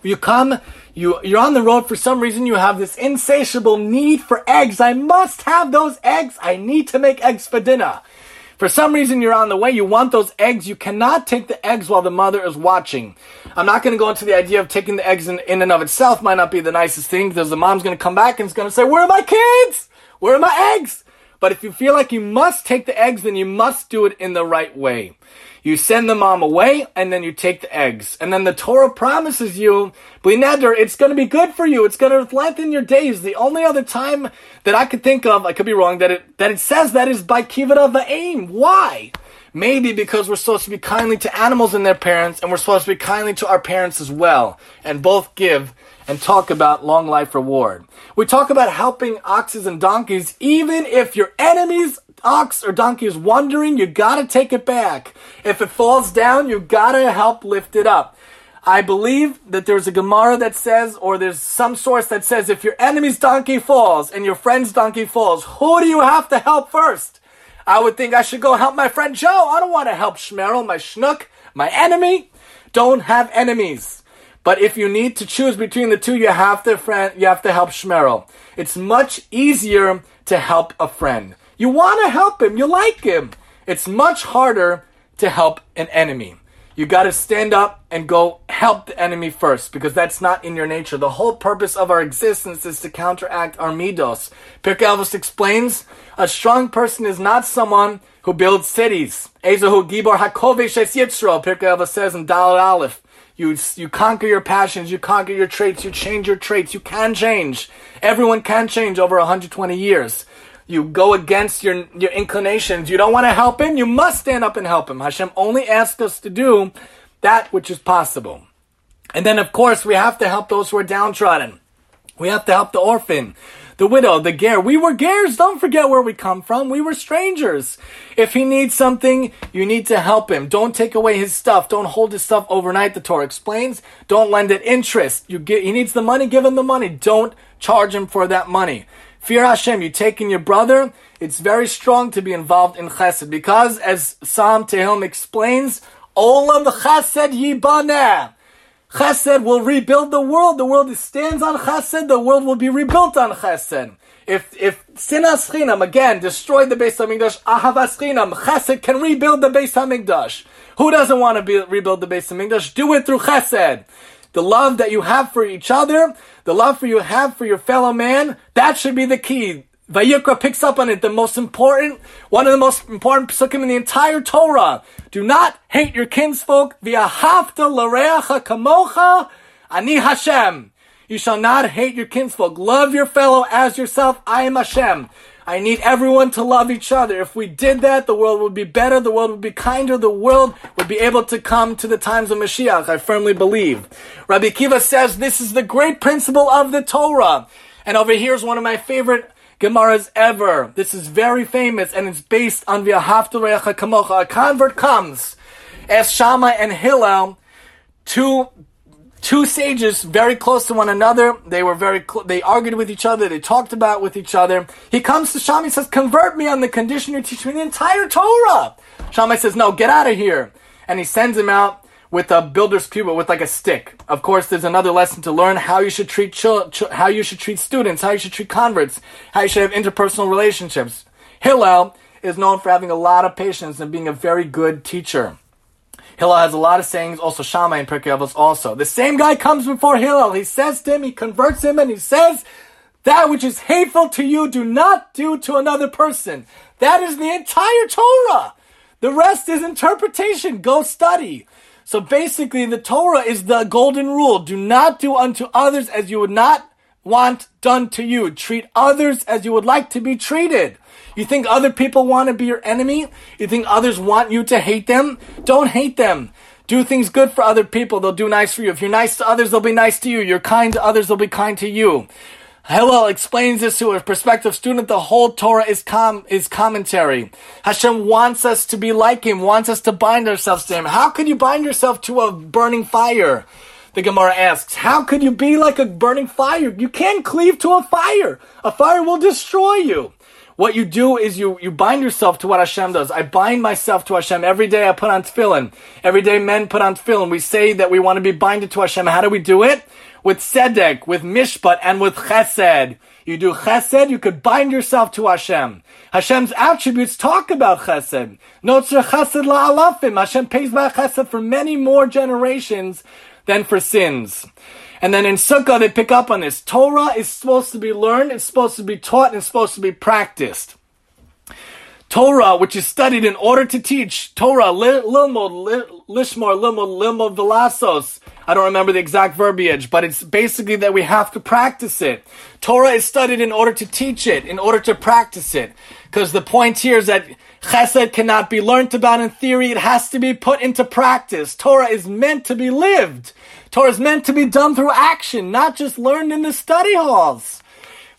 You come, you, you're on the road for some reason, you have this insatiable need for eggs. I must have those eggs. I need to make eggs for dinner. For some reason, you're on the way, you want those eggs, you cannot take the eggs while the mother is watching. I'm not going to go into the idea of taking the eggs in, in and of itself, might not be the nicest thing, because the mom's going to come back and is going to say, Where are my kids? Where are my eggs? But if you feel like you must take the eggs, then you must do it in the right way. You send the mom away and then you take the eggs. And then the Torah promises you, bli neder, it's going to be good for you. It's going to lengthen your days. The only other time that I could think of, I could be wrong, that it, that it says that is by Kivita the aim. Why? Maybe because we're supposed to be kindly to animals and their parents, and we're supposed to be kindly to our parents as well, and both give and talk about long life reward. We talk about helping oxes and donkeys, even if your enemy's ox or donkey is wandering, you gotta take it back. If it falls down, you gotta help lift it up. I believe that there's a Gemara that says, or there's some source that says, if your enemy's donkey falls and your friend's donkey falls, who do you have to help first? I would think I should go help my friend Joe. I don't want to help Shmerel, my schnook, my enemy. Don't have enemies. But if you need to choose between the two, you have to friend, you have to help Shmerel. It's much easier to help a friend. You want to help him. You like him. It's much harder to help an enemy. You got to stand up and go help the enemy first because that's not in your nature. The whole purpose of our existence is to counteract our midos. Pirkei Avos explains a strong person is not someone who builds cities. Ezahu gibor hakovesh. Pirkei Avos says in Daled Aleph. You, you conquer your passions, you conquer your traits, you change your traits. You can change. Everyone can change over 120 years you go against your your inclinations, you don't want to help him, you must stand up and help him. Hashem only asks us to do that which is possible. And then of course we have to help those who are downtrodden. We have to help the orphan, the widow, the ger. We were gers. Don't forget where we come from. We were strangers. If he needs something, you need to help him. Don't take away his stuff. Don't hold his stuff overnight. The Torah explains. Don't lend it interest. You get, he needs the money. Give him the money. Don't charge him for that money. Fear Hashem, you taking your brother, it's very strong to be involved in chesed because, as Psalm Tehillim explains, Olam chesed yibaneh. Chesed will rebuild the world. The world stands on chesed. The world will be rebuilt on chesed. If if sinas chinam again destroyed the Beis Hamikdash, ahavas chinam chesed can rebuild the Beis Hamikdash. Who doesn't want to be, rebuild the Beis Hamikdash? Do it through chesed the love that you have for each other, the love for you have for your fellow man, that should be the key. Vayikra picks up on it, the most important, one of the most important psukim in the entire Torah. Do not hate your kinsfolk, v'ahavta l'reacha kamocha, ani Hashem. You shall not hate your kinsfolk. Love your fellow as yourself. I am Hashem. I need everyone to love each other. If we did that, the world would be better, the world would be kinder, the world would be able to come to the times of Mashiach, I firmly believe. Rabbi Akiva says this is the great principle of the Torah. And over here is one of my favorite Gemaras ever. This is very famous and it's based on V'ahavta Re'acha Kamocha. A convert comes, as Shammai and Hillel, two two sages very close to one another. They were very, cl- they argued with each other. They talked about with each other. He comes to Shammai says, convert me on the condition you teach me the entire Torah. Shammai says, no, get out of here. And he sends him out with a builder's cube, with like a stick. Of course, there's another lesson to learn how you should treat ch- how you should treat students, how you should treat converts, how you should have interpersonal relationships. Hillel is known for having a lot of patience and being a very good teacher. Hillel has a lot of sayings, also Shammai and Pirkei Avos also. The same guy comes before Hillel. He says to him, he converts him, and he says, that which is hateful to you, do not do to another person. That is the entire Torah. The rest is interpretation. Go study. So basically, the Torah is the golden rule. Do not do unto others as you would not want done to you. Treat others as you would like to be treated. You think other people want to be your enemy? You think others want you to hate them? Don't hate them. Do things good for other people. They'll do nice for you. If you're nice to others, they'll be nice to you. You're kind to others, they'll be kind to you. Hillel explains this to a prospective student. The whole Torah is com- is commentary. Hashem wants us to be like Him, wants us to bind ourselves to Him. How could you bind yourself to a burning fire? The Gemara asks, how could you be like a burning fire? You can't cleave to a fire. A fire will destroy you. What you do is you, you bind yourself to what Hashem does. I bind myself to Hashem. Every day I put on tefillin. Every day men put on tefillin. We say that we want to be binded to Hashem. How do we do it? With tzedek, with mishpat, and with chesed. You do chesed, you could bind yourself to Hashem. Hashem's attributes talk about chesed. Notzer chesed la'alafim. Hashem pays back chesed for many more generations than for sins. And then in Sukkah, they pick up on this. Torah is supposed to be learned, it's supposed to be taught, and it's supposed to be practiced. Torah, which is studied in order to teach. Torah, lishmor, lilmod, lilmod, velasos. I don't remember the exact verbiage, but it's basically that we have to practice it. Torah is studied in order to teach it, in order to practice it. Because the point here is that chesed cannot be learned about in theory, it has to be put into practice. Torah is meant to be lived. Torah is meant to be done through action, not just learned in the study halls.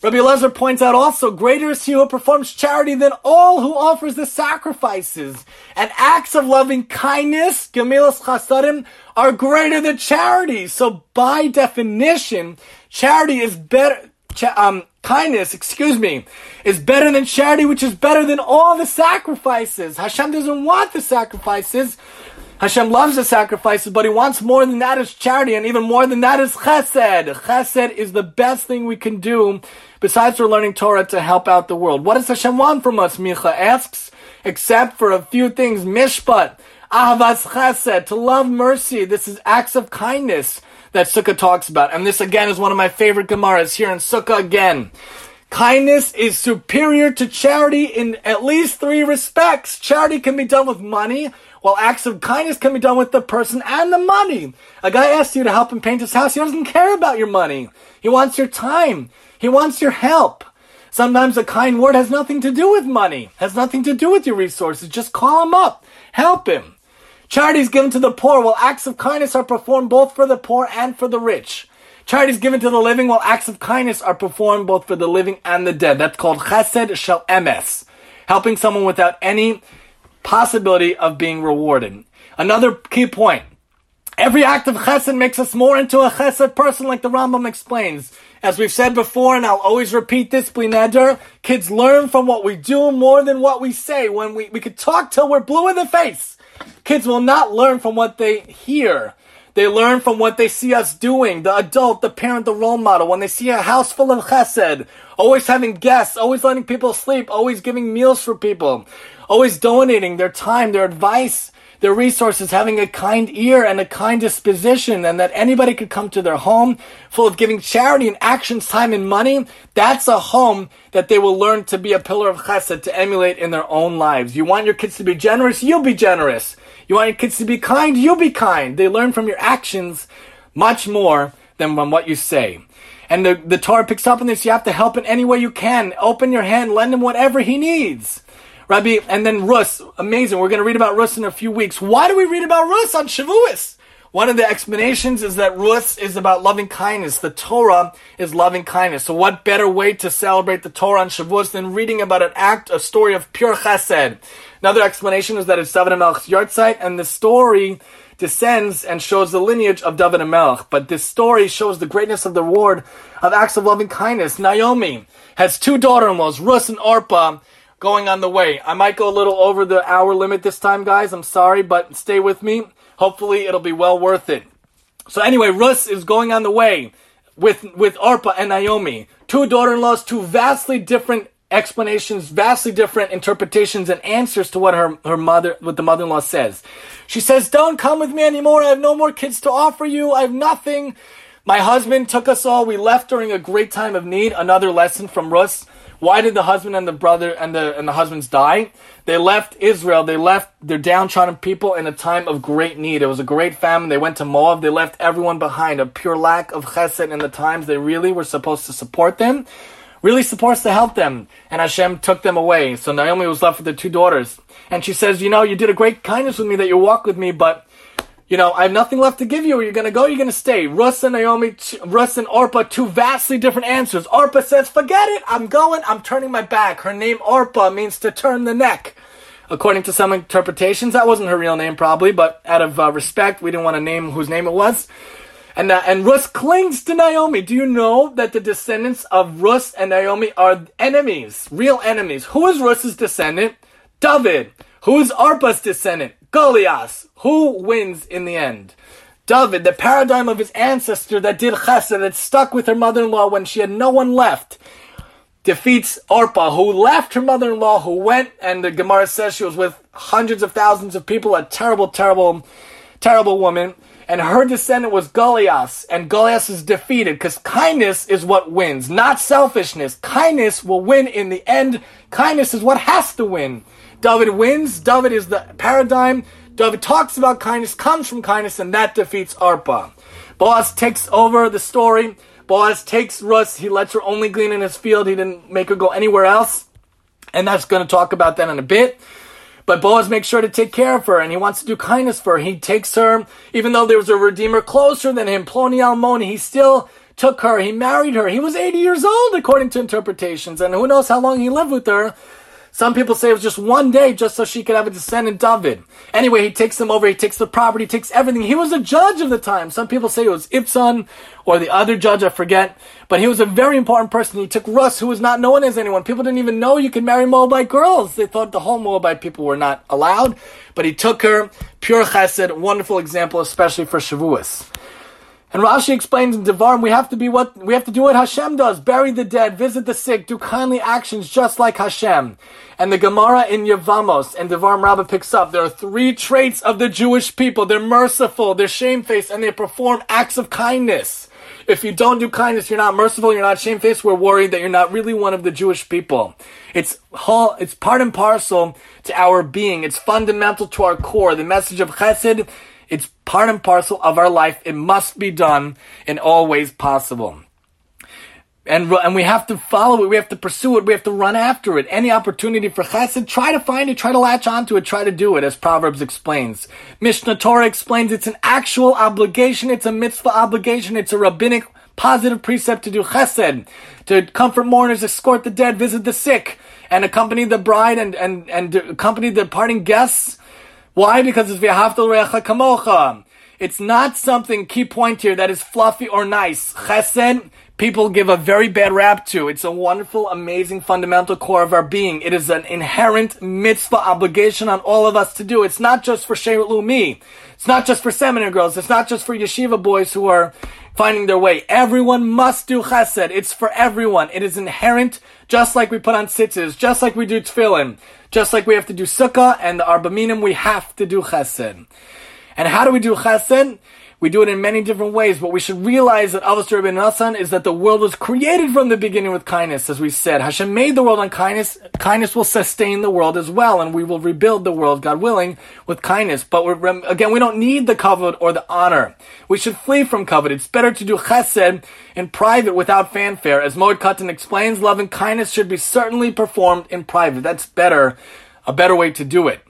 Rabbi Eliezer points out also, greater is he who performs charity than all who offers the sacrifices. And acts of loving kindness, gemilas chasadim, are greater than charity. So by definition, charity is better, um, kindness, excuse me, is better than charity, which is better than all the sacrifices. Hashem doesn't want the sacrifices. Hashem loves the sacrifices, but He wants more than that is charity, and even more than that is chesed. Chesed is the best thing we can do besides for learning Torah to help out the world. What does Hashem want from us? Micha asks, except for a few things. Mishpat, ahavas chesed, to love mercy. This is acts of kindness that Sukkah talks about. And this again is one of my favorite Gemaras here in Sukkah again. Kindness is superior to charity in at least three respects. Charity can be done with money, while acts of kindness can be done with the person and the money. A guy asks you to help him paint his house. He doesn't care about your money. He wants your time. He wants your help. Sometimes a kind word has nothing to do with money, has nothing to do with your resources. Just call him up. Help him. Charity is given to the poor, while acts of kindness are performed both for the poor and for the rich. Charity is given to the living, while acts of kindness are performed both for the living and the dead. That's called chesed shel emes. Helping someone without any possibility of being rewarded. Another key point. Every act of chesed makes us more into a chesed person, like the Rambam explains. As we've said before, and I'll always repeat this, bli neder, kids learn from what we do more than what we say. When we, we could talk till we're blue in the face. Kids will not learn from what they hear. They learn from what they see us doing, the adult, the parent, the role model. When they see a house full of chesed, always having guests, always letting people sleep, always giving meals for people, always donating their time, their advice, their resources, having a kind ear and a kind disposition, and that anybody could come to their home full of giving charity and actions, time, and money. That's a home that they will learn to be a pillar of chesed to emulate in their own lives. You want your kids to be generous, you'll be generous. You want your kids to be kind, you'll be kind. They learn from your actions much more than from what you say. And the, the Torah picks up on this. You have to help in any way you can. Open your hand, lend him whatever he needs. Rabbi, and then Rus, amazing. We're going to read about Rus in a few weeks. Why do we read about Rus on Shavuos? One of the explanations is that Rus is about loving kindness. The Torah is loving kindness. So what better way to celebrate the Torah on Shavuos than reading about an act, a story of pure chesed? Another explanation is that it's David HaMelech's yahrzeit, and the story descends and shows the lineage of David HaMelech. But this story shows the greatness of the reward of acts of loving kindness. Naomi has two daughter-in-laws, Rus and Orpah, going on the way. I might go a little over the hour limit this time, guys. I'm sorry, but stay with me. Hopefully, it'll be well worth it. So anyway, Rus is going on the way with with Orpah and Naomi, two daughter-in-laws, two vastly different explanations, vastly different interpretations and answers to what her, her mother, what the mother-in-law says. She says, don't come with me anymore. I have no more kids to offer you. I have nothing. My husband took us all. We left during a great time of need. Another lesson from Rus. Why did the husband and the brother and the and the husbands die? They left Israel. They left their downtrodden people in a time of great need. It was a great famine. They went to Moab. They left everyone behind. A pure lack of chesed in the times they really were supposed to support them really supposed to help them. And Hashem took them away. So Naomi was left with her two daughters. And she says, You know, you did a great kindness with me that you walked with me, but, you know, I have nothing left to give you. Are you going to go? You're going to stay. Rus and Naomi, Rus and Orpah, two vastly different answers. Orpah says, Forget it. I'm going. I'm turning my back. Her name, Orpah, means to turn the neck. According to some interpretations, that wasn't her real name, probably, but out of uh, respect, we didn't want to name whose name it was. And, uh, and Rus clings to Naomi. Do you know that the descendants of Rus and Naomi are enemies, real enemies? Who is Rus's descendant? David. Who is Orpah's descendant? Goliath. Who wins in the end? David, the paradigm of his ancestor that did chesed, that stuck with her mother-in-law when she had no one left, defeats Orpah, who left her mother-in-law, who went, and the Gemara says she was with hundreds of thousands of people, a terrible, terrible, terrible woman and her descendant was Goliath, and Goliath is defeated because kindness is what wins, not selfishness. Kindness will win in the end. Kindness is what has to win. David wins. David is the paradigm. David talks about kindness, comes from kindness, and that defeats Orpah. Boaz takes over the story. Boaz takes Rus. He lets her only glean in his field. He didn't make her go anywhere else. And that's going to talk about that in a bit. But Boaz makes sure to take care of her and he wants to do kindness for her. He takes her, even though there was a redeemer closer than him, Ploni Almoni, he still took her. He married her. He was 80 years old, according to interpretations. And who knows how long he lived with her. Some people say it was just one day just so she could have a descendant, David. Anyway, he takes them over, he takes the property, takes everything. He was a judge of the time. Some people say it was Ibzan or the other judge, I forget. But he was a very important person. He took Rus, who was not known as anyone. People didn't even know you could marry Moabite girls. They thought the whole Moabite people were not allowed. But he took her, pure chesed, wonderful example, especially for Shavuos. And Rashi explains in Devarim, we have to be what we have to do what Hashem does: bury the dead, visit the sick, do kindly actions just like Hashem. And the Gemara in Yevamos and Devarim Rabbah picks up. There are three traits of the Jewish people: they're merciful, they're shamefaced, and they perform acts of kindness. If you don't do kindness, you're not merciful, you're not shamefaced. We're worried that you're not really one of the Jewish people. It's whole, it's part and parcel to our being. It's fundamental to our core. The message of Chesed it's part and parcel of our life. It must be done in all ways possible. And, and we have to follow it. We have to pursue it. We have to run after it. Any opportunity for chesed, try to find it, try to latch onto it, try to do it, as Proverbs explains. Mishneh Torah explains it's an actual obligation. It's a mitzvah obligation. It's a rabbinic positive precept to do chesed, to comfort mourners, escort the dead, visit the sick, and accompany the bride and, and, and accompany the parting guests why? Because it's v'ahavtal recha kamocha. It's not something, key point here, that is fluffy or nice. Chesed, people give a very bad rap to. It's a wonderful, amazing, fundamental core of our being. It is an inherent mitzvah obligation on all of us to do. It's not just for Shevet Lumi. It's not just for seminary girls. It's not just for yeshiva boys who are finding their way. Everyone must do chesed. It's for everyone. It is inherent, just like we put on tzitzis, just like we do tefillin. Just like we have to do sukkah and the arba minim, we have to do chesed. And how do we do chesed? We do it in many different ways, but we should realize that Avos Rabbi Nassan is that the world was created from the beginning with kindness, as we said. Hashem made the world on kindness. Kindness will sustain the world as well, and we will rebuild the world, God willing, with kindness. But again, we don't need the kavod or the honor. We should flee from kavod. It's better to do chesed in private without fanfare. As Moed Katan explains, love and kindness should be certainly performed in private. That's better, a better way to do it.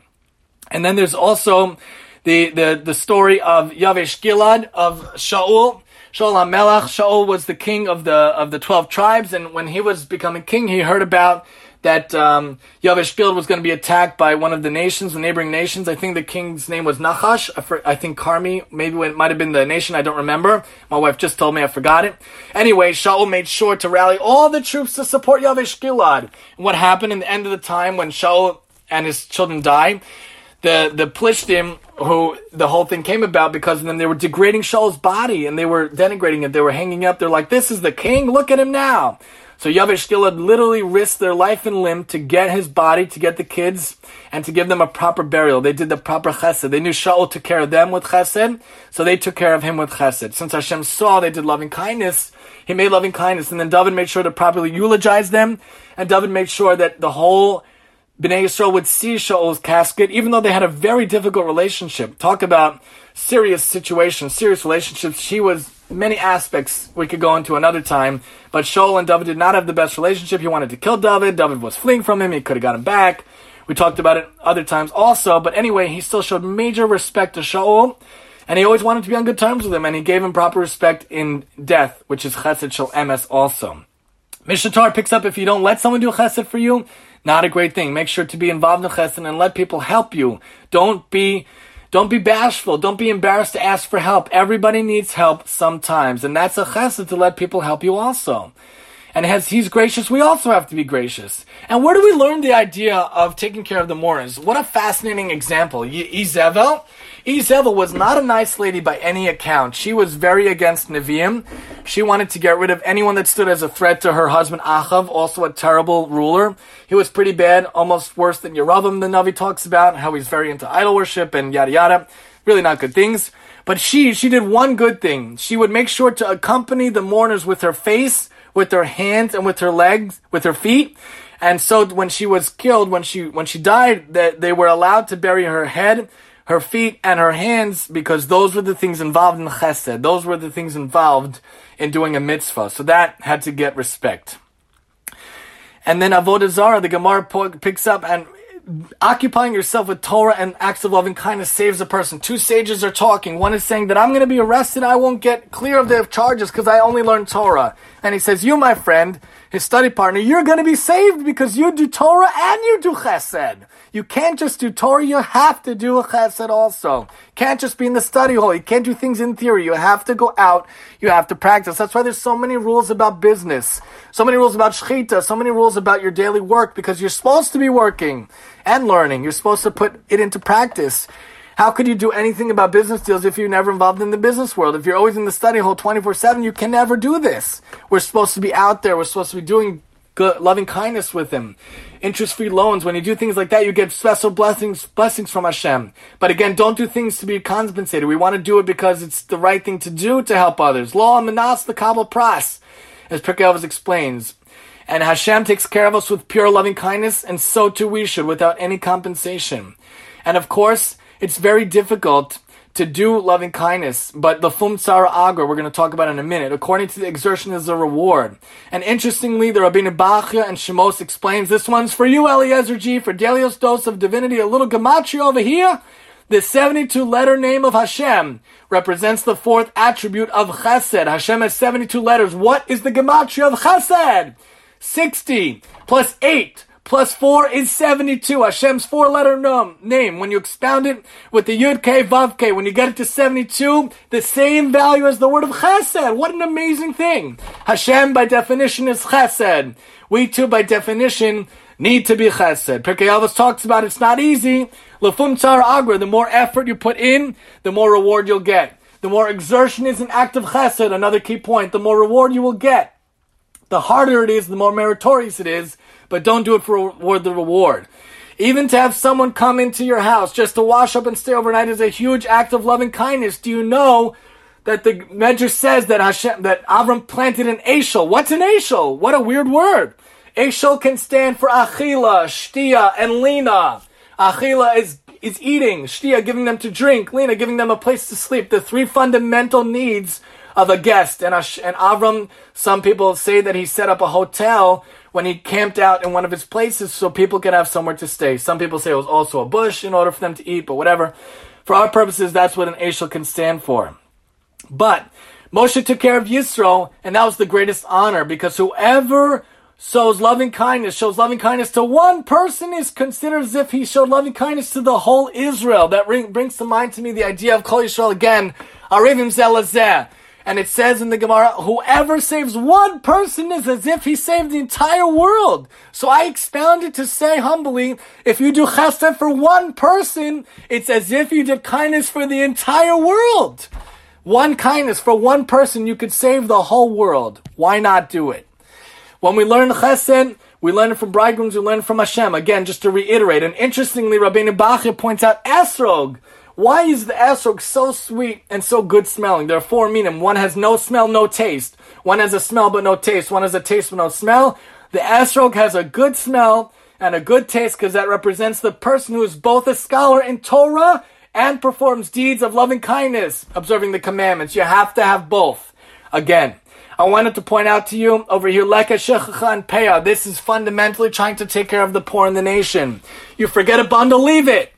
And then there's also the, the, the story of Yavesh Gilad, of Shaul. Shaul HaMelech. Shaul was the king of the, of the 12 tribes, and when he was becoming king, he heard about that um, Yavesh Gilad was going to be attacked by one of the nations, the neighboring nations. I think the king's name was Nachash. I, think Carmi, maybe it might have been the nation. I don't remember. My wife just told me I forgot it. Anyway, Shaul made sure to rally all the troops to support Yavesh Gilad. And what happened in the end of the time when Shaul and his children died? the the Plishtim, who the whole thing came about because of them, they were degrading Shaul's body and they were denigrating it. They were hanging up. They're like, "This is the king. Look at him now." So Yavesh Gilad literally risked their life and limb to get his body, to get the kids, and to give them a proper burial. They did the proper chesed. They knew Shaul took care of them with chesed, so they took care of him with chesed. Since Hashem saw they did loving kindness, he made loving kindness, and then David made sure to properly eulogize them, and David made sure that the whole Bnei Yisrael would see Shaul's casket, even though they had a very difficult relationship. Talk about serious situations, serious relationships. She was many aspects we could go into another time, but Shaul and David did not have the best relationship. He wanted to kill David. David was fleeing from him. He could have got him back. We talked about it other times also, but anyway, he still showed major respect to Shaul, and he always wanted to be on good terms with him, and he gave him proper respect in death, which is chesed shel emes also. Mishnah picks up if you don't let someone do chesed for you, not a great thing. Make sure to be involved in chesed and let people help you. Don't be don't be bashful. Don't be embarrassed to ask for help. Everybody needs help sometimes, and that's a chesed to let people help you also. And as he's gracious, we also have to be gracious. And where do we learn the idea of taking care of the mourners? What a fascinating example. Izevel, Izevel was not a nice lady by any account. She was very against Nevi'im. She wanted to get rid of anyone that stood as a threat to her husband Achav, also a terrible ruler. He was pretty bad, almost worse than Yeravam, the Navi talks about, how he's very into idol worship and yada yada. Really not good things. But she, she did one good thing. She would make sure to accompany the mourners with her face, with her hands, and with her legs, with her feet. And so when she was killed, when she when she died, that they were allowed to bury her head her feet and her hands because those were the things involved in chesed. Those were the things involved in doing a mitzvah. So that had to get respect. And then Avodah Zarah, the Gemara picks up and occupying yourself with Torah and acts of loving kindness saves a person. Two sages are talking. One is saying that I'm going to be arrested. I won't get clear of the charges because I only learned Torah. And he says, you, my friend, his study partner, you're going to be saved because you do Torah and you do chesed. You can't just do Torah, you have to do a chesed also. Can't just be in the study hall. You can't do things in theory. You have to go out. You have to practice. That's why there's so many rules about business. So many rules about shechita. So many rules about your daily work because you're supposed to be working and learning. You're supposed to put it into practice. How could you do anything about business deals if you're never involved in the business world? If you're always in the study hall 24-7, you can never do this. We're supposed to be out there. We're supposed to be doing good, loving kindness with Him. Interest-free loans. When you do things like that, you get special blessings, blessings from Hashem. But again, don't do things to be compensated. We want to do it because it's the right thing to do to help others. Law manas the kabel pras, as Pirkei explains. And Hashem takes care of us with pure loving kindness, and so too we should, without any compensation. And of course, it's very difficult to do loving kindness, but the fum tzara agra we're going to talk about in a minute. According to the exertion is a reward. And interestingly, the Rabbeinu Bachya and Shemos explains this one's for you, Eliezer G, for Delios dose of divinity, a little gematria over here. The 72 letter name of Hashem represents the fourth attribute of chesed. Hashem has 72 letters. What is the gematria of chesed? 60 plus 8 plus 4 is 72. Hashem's four letter name. When you expound it with the Yud K Vav K, when you get it to 72, the same value as the word of Chesed. What an amazing thing. Hashem by definition is Chesed. We too by definition need to be Chesed. Pirkei Avos talks about it's not easy. Lefum Tzar Agra, the more effort you put in, the more reward you'll get. The more exertion is an act of Chesed, another key point, the more reward you will get. The harder it is, the more meritorious it is, but don't do it for the reward. Even to have someone come into your house just to wash up and stay overnight is a huge act of loving kindness. Do you know that the Medrash says that Hashem, that Avram planted an Eshel? What's an Eshel? What a weird word. Eshel can stand for Achila, Shtia, and Lina. Achila is is eating, Shtia giving them to drink, Lina giving them a place to sleep. The three fundamental needs of a guest. And, Ash- and Avram, some people say that he set up a hotel when he camped out in one of his places so people could have somewhere to stay. Some people say it was also a bush in order for them to eat, but whatever. For our purposes, that's what an Eshel can stand for. But Moshe took care of Yisro, and that was the greatest honor because whoever sows loving kindness, shows loving kindness to one person is considered as if he showed loving kindness to the whole Israel. That brings to mind to me the idea of Kol Yisrael again, Arivim Zelazeh. And it says in the Gemara, whoever saves one person is as if he saved the entire world. So I expounded to say humbly, if you do chesed for one person, it's as if you did kindness for the entire world. One kindness for one person, you could save the whole world. Why not do it? When we learn chesed, we learn it from bridegrooms, we learn it from Hashem. Again, just to reiterate, and interestingly, Rabbeinu Bachya points out esrog, why is the esrog so sweet and so good smelling? There are four meaning. One has no smell, no taste. One has a smell but no taste. One has a taste but no smell. The esrog has a good smell and a good taste because that represents the person who is both a scholar in Torah and performs deeds of loving kindness, observing the commandments. You have to have both. Again, I wanted to point out to you over here, Leka Shechacha and Peah. This is fundamentally trying to take care of the poor in the nation. You forget a bundle, leave it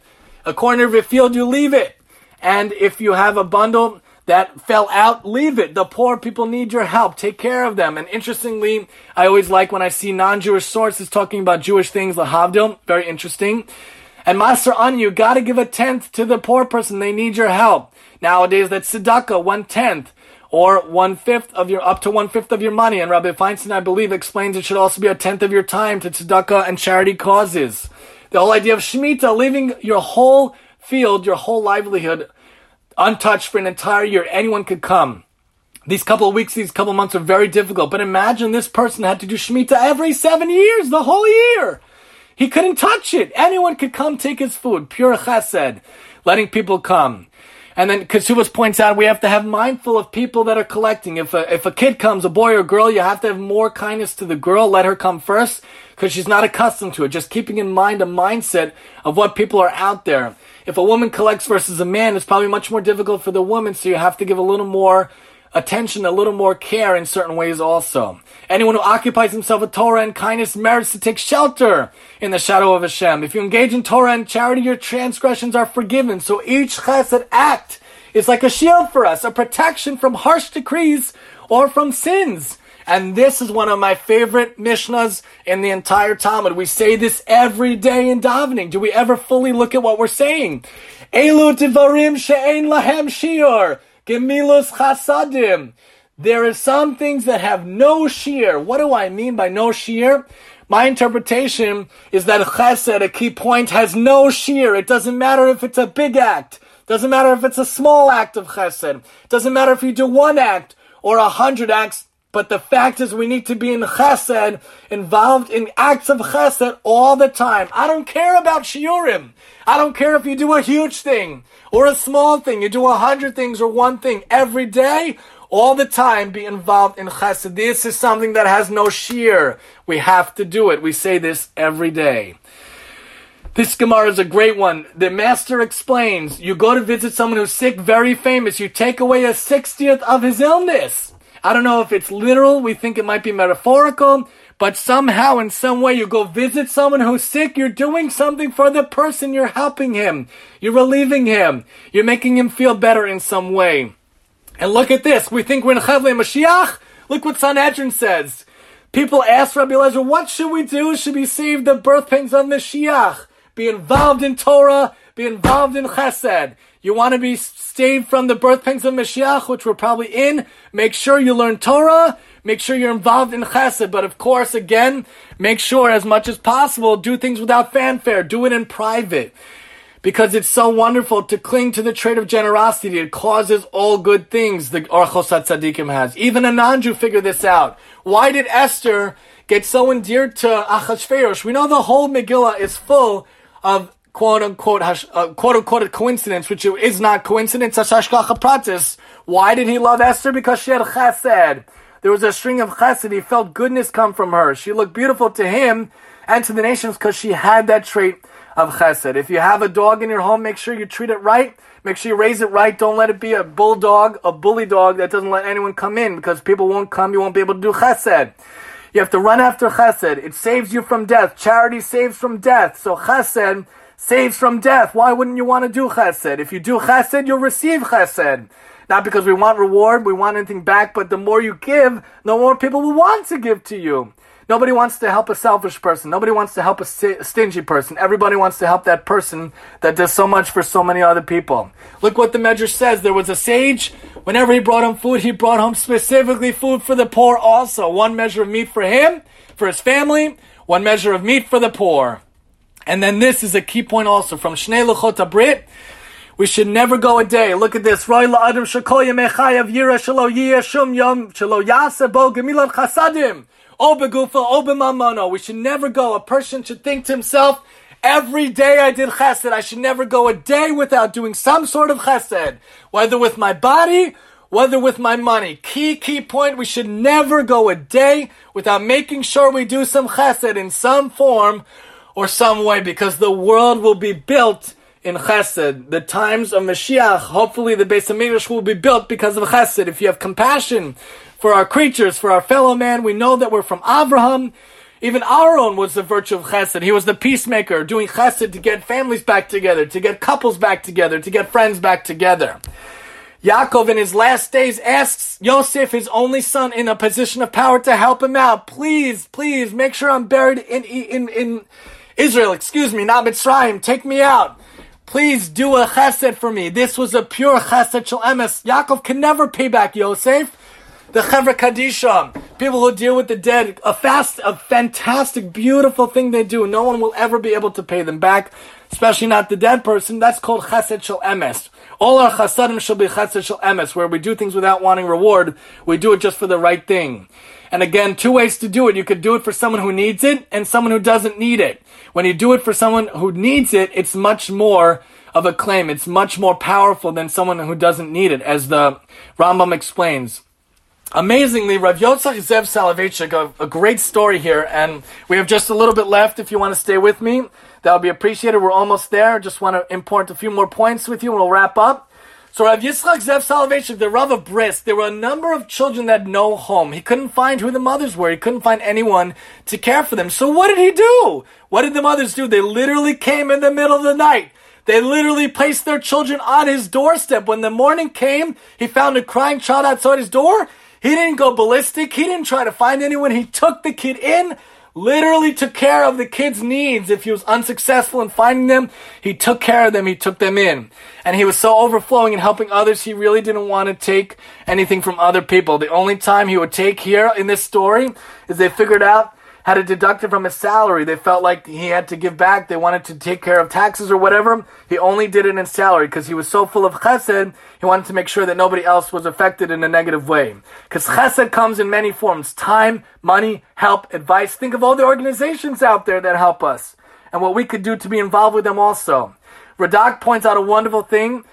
a corner of your field, you leave it. And if you have a bundle that fell out, leave it. The poor people need your help. Take care of them. And interestingly, I always like when I see non-Jewish sources talking about Jewish things, the Havdil, very interesting. And Maaser Ani you gotta give a tenth to the poor person. They need your help. Nowadays, that's tzedakah, one tenth, or one fifth of your, up to one fifth of your money. And Rabbi Feinstein, I believe, explains it should also be a tenth of your time to tzedakah and charity causes. The whole idea of Shemitah, leaving your whole field, your whole livelihood untouched for an entire year. Anyone could come. These couple of weeks, these couple of months are very difficult. But imagine this person had to do Shemitah every seven years, the whole year. He couldn't touch it. Anyone could come take his food. Pure chesed. Letting people come. And then Kasubas points out we have to have mindful of people that are collecting. If a, if a kid comes, a boy or girl, you have to have more kindness to the girl. Let her come first because she's not accustomed to it. Just keeping in mind a mindset of what people are out there. If a woman collects versus a man, it's probably much more difficult for the woman. So you have to give a little more attention, a little more care in certain ways also. Anyone who occupies himself with Torah and kindness merits to take shelter in the shadow of Hashem. If you engage in Torah and charity, your transgressions are forgiven. So each chesed act is like a shield for us, a protection from harsh decrees or from sins. And this is one of my favorite Mishnahs in the entire Talmud. We say this every day in davening. Do we ever fully look at what we're saying? Elu tivarim she'ein lahem shiur. Gemilus chasadim. There are some things that have no shiur. What do I mean by no shiur? My interpretation is that chesed, a key point, has no shiur. It doesn't matter if it's a big act. Doesn't matter if it's a small act of chesed. Doesn't matter if you do one act or a hundred acts. But the fact is, we need to be in chesed, involved in acts of chesed all the time. I don't care about shiurim. I don't care if you do a huge thing or a small thing. You do a hundred things or one thing every day, all the time. Be involved in chesed. This is something that has no shiur. We have to do it. We say this every day. This Gemara is a great one. The master explains, you go to visit someone who's sick, very famous, you take away a sixtieth of his illness. I don't know if it's literal, we think it might be metaphorical, but somehow, in some way, you go visit someone who's sick, you're doing something for the person, you're helping him, you're relieving him, you're making him feel better in some way. And look at this, we think we're in Chavle Mashiach, look what Sanhedrin says. People ask Rabbi Eliezer, what should we do? Should we save the birth pangs of Mashiach? Be involved in Torah, be involved in Chesed. You want to be saved from the birth pangs of Mashiach, which we're probably in. Make sure you learn Torah. Make sure you're involved in Chesed. But of course, again, make sure as much as possible, do things without fanfare. Do it in private. Because it's so wonderful to cling to the trait of generosity. It causes all good things, the Orchos Tzadikim has. Even a non-Jew figured this out. Why did Esther get so endeared to Achashverosh? We know the whole Megillah is full of quote unquote, uh, quote unquote a coincidence, which is not coincidence, pratis. Why did he love Esther? Because she had chesed. There was a string of chesed. He felt goodness come from her. She looked beautiful to him and to the nations because she had that trait of chesed. If you have a dog in your home, make sure you treat it right. Make sure you raise it right. Don't let it be a bulldog, a bully dog that doesn't let anyone come in because people won't come. You won't be able to do chesed. You have to run after chesed. It saves you from death. Charity saves from death. So chesed saves from death. Why wouldn't you want to do chesed? If you do chesed, you'll receive chesed. Not because we want reward, we want anything back, but the more you give, the more people will want to give to you. Nobody wants to help a selfish person. Nobody wants to help a stingy person. Everybody wants to help that person that does so much for so many other people. Look what the Medrash says. There was a sage. Whenever he brought home food, he brought home specifically food for the poor also. One measure of meat for him, for his family, one measure of meat for the poor. And then this is a key point also from Shnei Luchot Brit. We should never go a day. Look at this. Yira shum yom. We should never go. A person should think to himself, every day I did chesed. I should never go a day without doing some sort of chesed. Whether with my body, whether with my money. Key, key point, we should never go a day without making sure we do some chesed in some form or some way because the world will be built in chesed. The times of Mashiach, hopefully the Beis Hamikdash will be built because of chesed. If you have compassion for our creatures, for our fellow man, we know that we're from Abraham. Even Aaron was the virtue of chesed. He was the peacemaker, doing chesed to get families back together, to get couples back together, to get friends back together. Yaakov in his last days asks Yosef, his only son, in a position of power to help him out. Please, please, make sure I'm buried in, in, in Israel, excuse me, not Mitzrayim. Take me out. Please do a chesed for me. This was a pure chesed shel emes. Yaakov can never pay back Yosef. The Chevra Kadisha, people who deal with the dead, a fast, a fantastic, beautiful thing they do. No one will ever be able to pay them back, especially not the dead person. That's called chesed shel emes. All our chasadim shall be chesed shel emes, where we do things without wanting reward. We do it just for the right thing. And again, two ways to do it. You could do it for someone who needs it and someone who doesn't need it. When you do it for someone who needs it, it's much more of a claim. It's much more powerful than someone who doesn't need it, as the Rambam explains. Amazingly, Rav Yitzchak Zev Soloveitchik, a, a great story here, and we have just a little bit left if you want to stay with me. That would be appreciated. We're almost there. Just want to import a few more points with you and we'll wrap up. So Rav Yitzchak Zev Soloveitchik, the Rav of Brisk, there were a number of children that had no home. He couldn't find who the mothers were. He couldn't find anyone to care for them. So what did he do? What did the mothers do? They literally came in the middle of the night. They literally placed their children on his doorstep. When the morning came, he found a crying child outside his door. He didn't go ballistic. He didn't try to find anyone. He took the kid in, literally took care of the kid's needs. If he was unsuccessful in finding them, he took care of them, he took them in. And he was so overflowing in helping others, he really didn't want to take anything from other people. The only time he would take here in this story is they figured out how to deduct it from his salary. They felt like he had to give back. They wanted to take care of taxes or whatever. He only did it in salary because he was so full of chesed. He wanted to make sure that nobody else was affected in a negative way. Because chesed comes in many forms: time, money, help, advice. Think of all the organizations out there that help us and what we could do to be involved with them also. Radak points out a wonderful thing.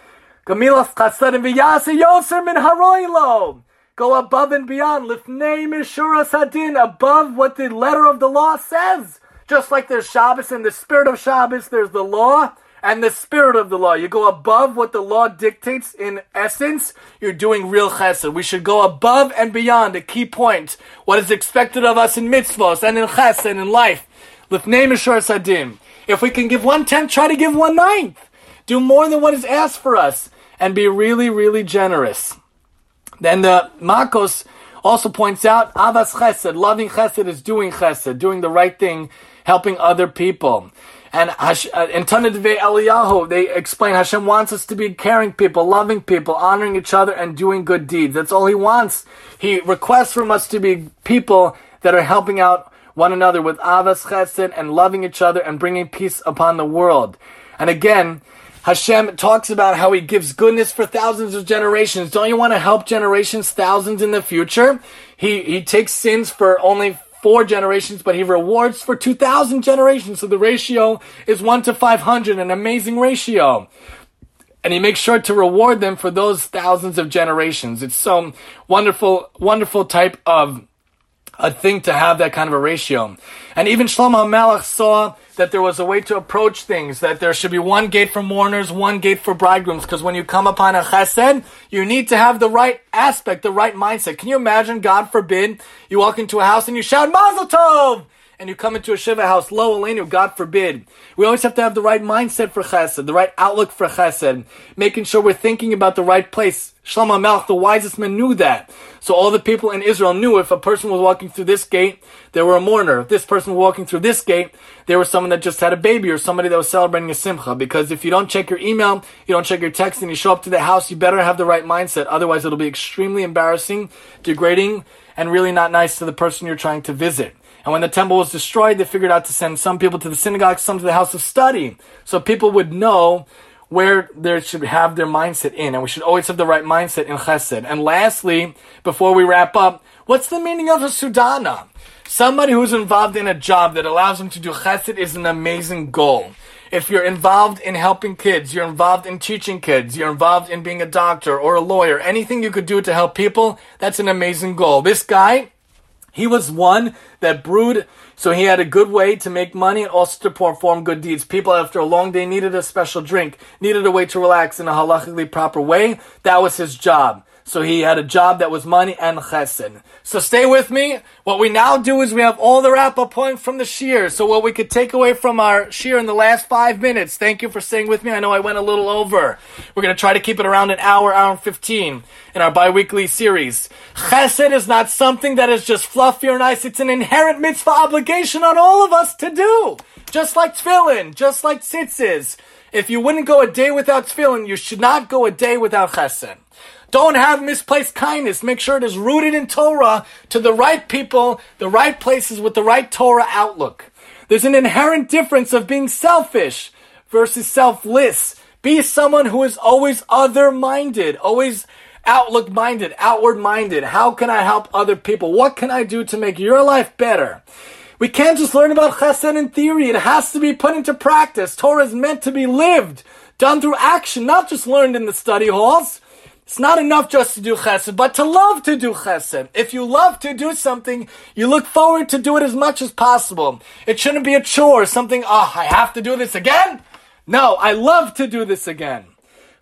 Gamilas chasedim v'yase yoser min haroilo go above and beyond, lifnei mishura sadin, above what the letter of the law says. Just like there's Shabbos and the spirit of Shabbos, there's the law and the spirit of the law. You go above what the law dictates in essence, you're doing real chesed. We should go above and beyond a key point. What is expected of us in mitzvahs and in chesed and in life. Lifnei mishura sadim. If we can give one tenth, try to give one ninth. Do more than what is asked for us and be really, really generous. Then the Makos also points out Avas Chesed, loving Chesed is doing Chesed, doing the right thing, helping other people. And uh, in Tanna Devei Eliyahu, they explain Hashem wants us to be caring people, loving people, honoring each other, and doing good deeds. That's all He wants. He requests from us to be people that are helping out one another with Avas Chesed and loving each other and bringing peace upon the world. And again, Hashem talks about how He gives goodness for thousands of generations. Don't you want to help generations, thousands in the future? He He takes sins for only four generations, but He rewards for two thousand generations. So the ratio is one to five hundred, an amazing ratio. And He makes sure to reward them for those thousands of generations. It's some wonderful, wonderful type of a thing to have that kind of a ratio. And even Shlomo HaMelech saw that there was a way to approach things, that there should be one gate for mourners, one gate for bridegrooms, because when you come upon a chesed, you need to have the right aspect, the right mindset. Can you imagine, God forbid, you walk into a house and you shout, Mazel Tov! And you come into a Shiva house, lo Elenu, God forbid. We always have to have the right mindset for chesed, the right outlook for chesed, making sure we're thinking about the right place. Shlomo Melech, the wisest man, knew that. So all the people in Israel knew if a person was walking through this gate, they were a mourner. If this person was walking through this gate, they were someone that just had a baby or somebody that was celebrating a simcha. Because if you don't check your email, you don't check your text, and you show up to the house, you better have the right mindset. Otherwise, it'll be extremely embarrassing, degrading, and really not nice to the person you're trying to visit. And when the temple was destroyed, they figured out to send some people to the synagogue, some to the house of study. So people would know where they should have their mindset in. And we should always have the right mindset in chesed. And lastly, before we wrap up, what's the meaning of a sudana? Somebody who's involved in a job that allows them to do chesed is an amazing goal. If you're involved in helping kids, you're involved in teaching kids, you're involved in being a doctor or a lawyer, anything you could do to help people, that's an amazing goal. This guy, he was one that brewed, so he had a good way to make money and also to perform good deeds. People after a long day needed a special drink, needed a way to relax in a halachically proper way. That was his job. So he had a job that was money and chesed. So stay with me. What we now do is we have all the wrap up points from the shiur. So what we could take away from our shiur in the last five minutes. Thank you for staying with me. I know I went a little over. We're going to try to keep it around an hour, hour and 15 in our bi-weekly series. Chesed is not something that is just fluffy or nice. It's an inherent mitzvah obligation on all of us to do. Just like tefillin, just like tzitzis. If you wouldn't go a day without tefillin, you should not go a day without chesed. Don't have misplaced kindness. Make sure it is rooted in Torah to the right people, the right places with the right Torah outlook. There's an inherent difference of being selfish versus selfless. Be someone who is always other minded, always outlook minded, outward minded. How can I help other people? What can I do to make your life better? We can't just learn about chesed in theory. It has to be put into practice. Torah is meant to be lived, done through action, not just learned in the study halls. It's not enough just to do chesed, but to love to do chesed. If you love to do something, you look forward to do it as much as possible. It shouldn't be a chore, something, oh, I have to do this again? No, I love to do this again.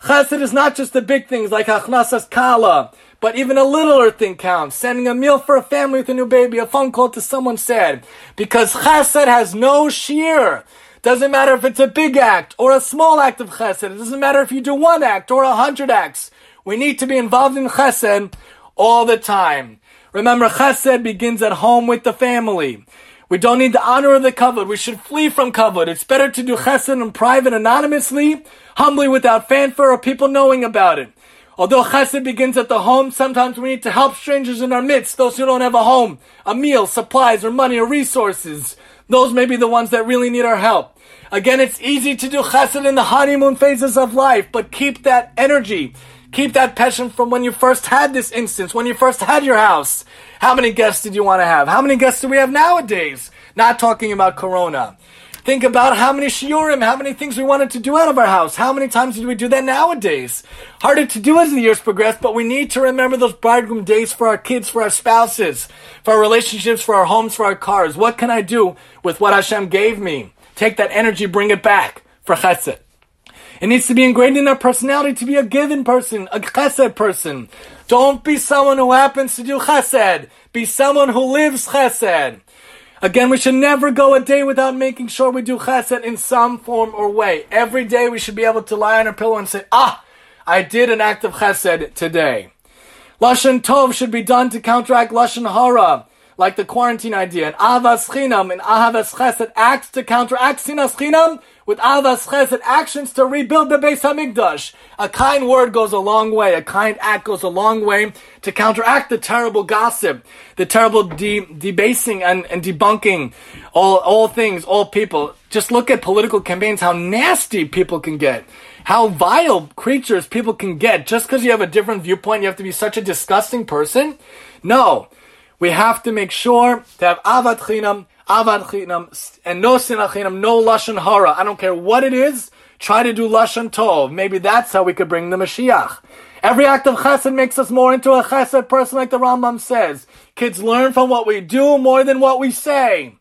Chesed is not just the big things like achnasas kala, but even a littler thing counts. Sending a meal for a family with a new baby, a phone call to someone sad. Because chesed has no shiur. Doesn't matter if it's a big act or a small act of chesed. It doesn't matter if you do one act or a hundred acts. We need to be involved in chesed all the time. Remember, chesed begins at home with the family. We don't need the honor of the kavod. We should flee from kavod. It's better to do chesed in private, anonymously, humbly, without fanfare or people knowing about it. Although chesed begins at the home, sometimes we need to help strangers in our midst, those who don't have a home, a meal, supplies, or money, or resources. Those may be the ones that really need our help. Again, it's easy to do chesed in the honeymoon phases of life, but keep that energy. Keep that passion from when you first had this instance, when you first had your house. How many guests did you want to have? How many guests do we have nowadays? Not talking about Corona. Think about how many shiurim, how many things we wanted to do out of our house. How many times did we do that nowadays? Harder to do as the years progress, but we need to remember those bridegroom days for our kids, for our spouses, for our relationships, for our homes, for our cars. What can I do with what Hashem gave me? Take that energy, bring it back for chesed. It needs to be ingrained in our personality to be a given person, a chesed person. Don't be someone who happens to do chesed. Be someone who lives chesed. Again, we should never go a day without making sure we do chesed in some form or way. Every day we should be able to lie on our pillow and say, ah, I did an act of chesed today. Lashon Tov should be done to counteract Lashon Hara, like the quarantine idea. And Ahavas Chinam and Ahavas Chesed acts to counteract Sinas Chinam with Avas Chesed actions to rebuild the Beis Hamikdash. A kind word goes a long way. A kind act goes a long way to counteract the terrible gossip, the terrible de- debasing and, and debunking all, all things, all people. Just look at political campaigns, how nasty people can get. How vile creatures people can get. Just because you have a different viewpoint, you have to be such a disgusting person? No. We have to make sure to have Avat Chinam, Avad Chinam, and no Sinachinam, no Lashon Hara. I don't care what it is, try to do Lashon Tov. Maybe that's how we could bring the Mashiach. Every act of chesed makes us more into a chesed person, like the Rambam says. Kids learn from what we do more than what we say.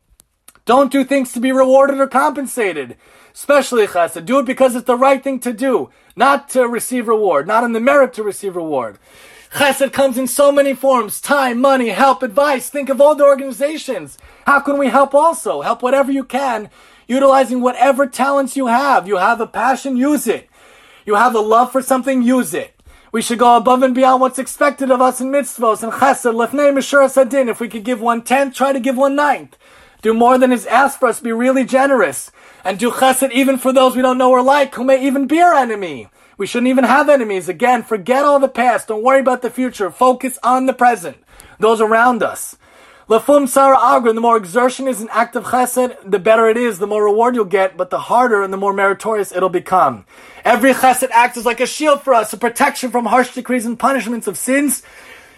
Don't do things to be rewarded or compensated. Especially chesed. Do it because it's the right thing to do. not to receive reward, not in the merit to receive reward. Chesed comes in so many forms time, money, help, advice. Think of all the organizations. How can we help also? Help whatever you can, utilizing whatever talents you have. You have a passion, use it. You have a love for something, use it. We should go above and beyond what's expected of us in mitzvos and chesed, lefnei mishur sadin. If we could give one tenth, try to give one ninth. Do more than is asked for us. Be really generous. And do chesed even for those we don't know or like, who may even be our enemy. We shouldn't even have enemies. Again, forget all the past. Don't worry about the future. Focus on the present. Those around us. Lafum Sarah Agra, the more exertion is an act of chesed, the better it is, the more reward you'll get, but the harder and the more meritorious it'll become. Every chesed act is like a shield for us, a protection from harsh decrees and punishments of sins.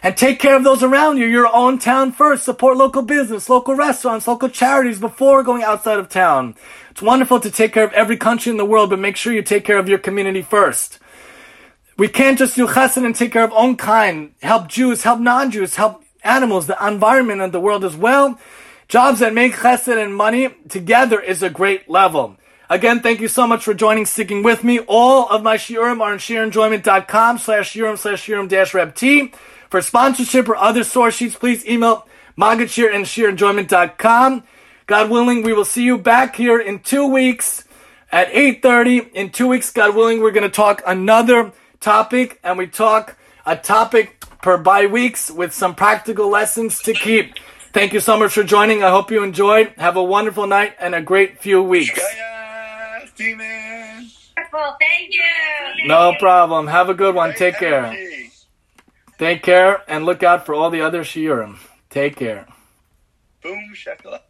And take care of those around you, your own town first. Support local business, local restaurants, local charities before going outside of town. It's wonderful to take care of every country in the world, but make sure you take care of your community first. We can't just do chesed and take care of own kind, help Jews, help non-Jews, help animals, the environment and the world as well. Jobs that make chesed and money together is a great level. Again, thank you so much for joining, sticking with me. All of my shiurim are on shiurenjoyment.com slash shiurim slash shiurim dash reb t. For sponsorship or other source sheets, please email maggidshir and shiurenjoyment.com. God willing, we will see you back here in two weeks at 8.30. In two weeks, God willing, we're going to talk another topic, and we talk a topic per bye weeks with some practical lessons to keep. Thank you so much for joining. I hope you enjoyed. Have a wonderful night and a great few weeks. Thank you. No problem. Have a good one. Take care. Take care and look out for all the other shiurim. Take care. Boom, shakala.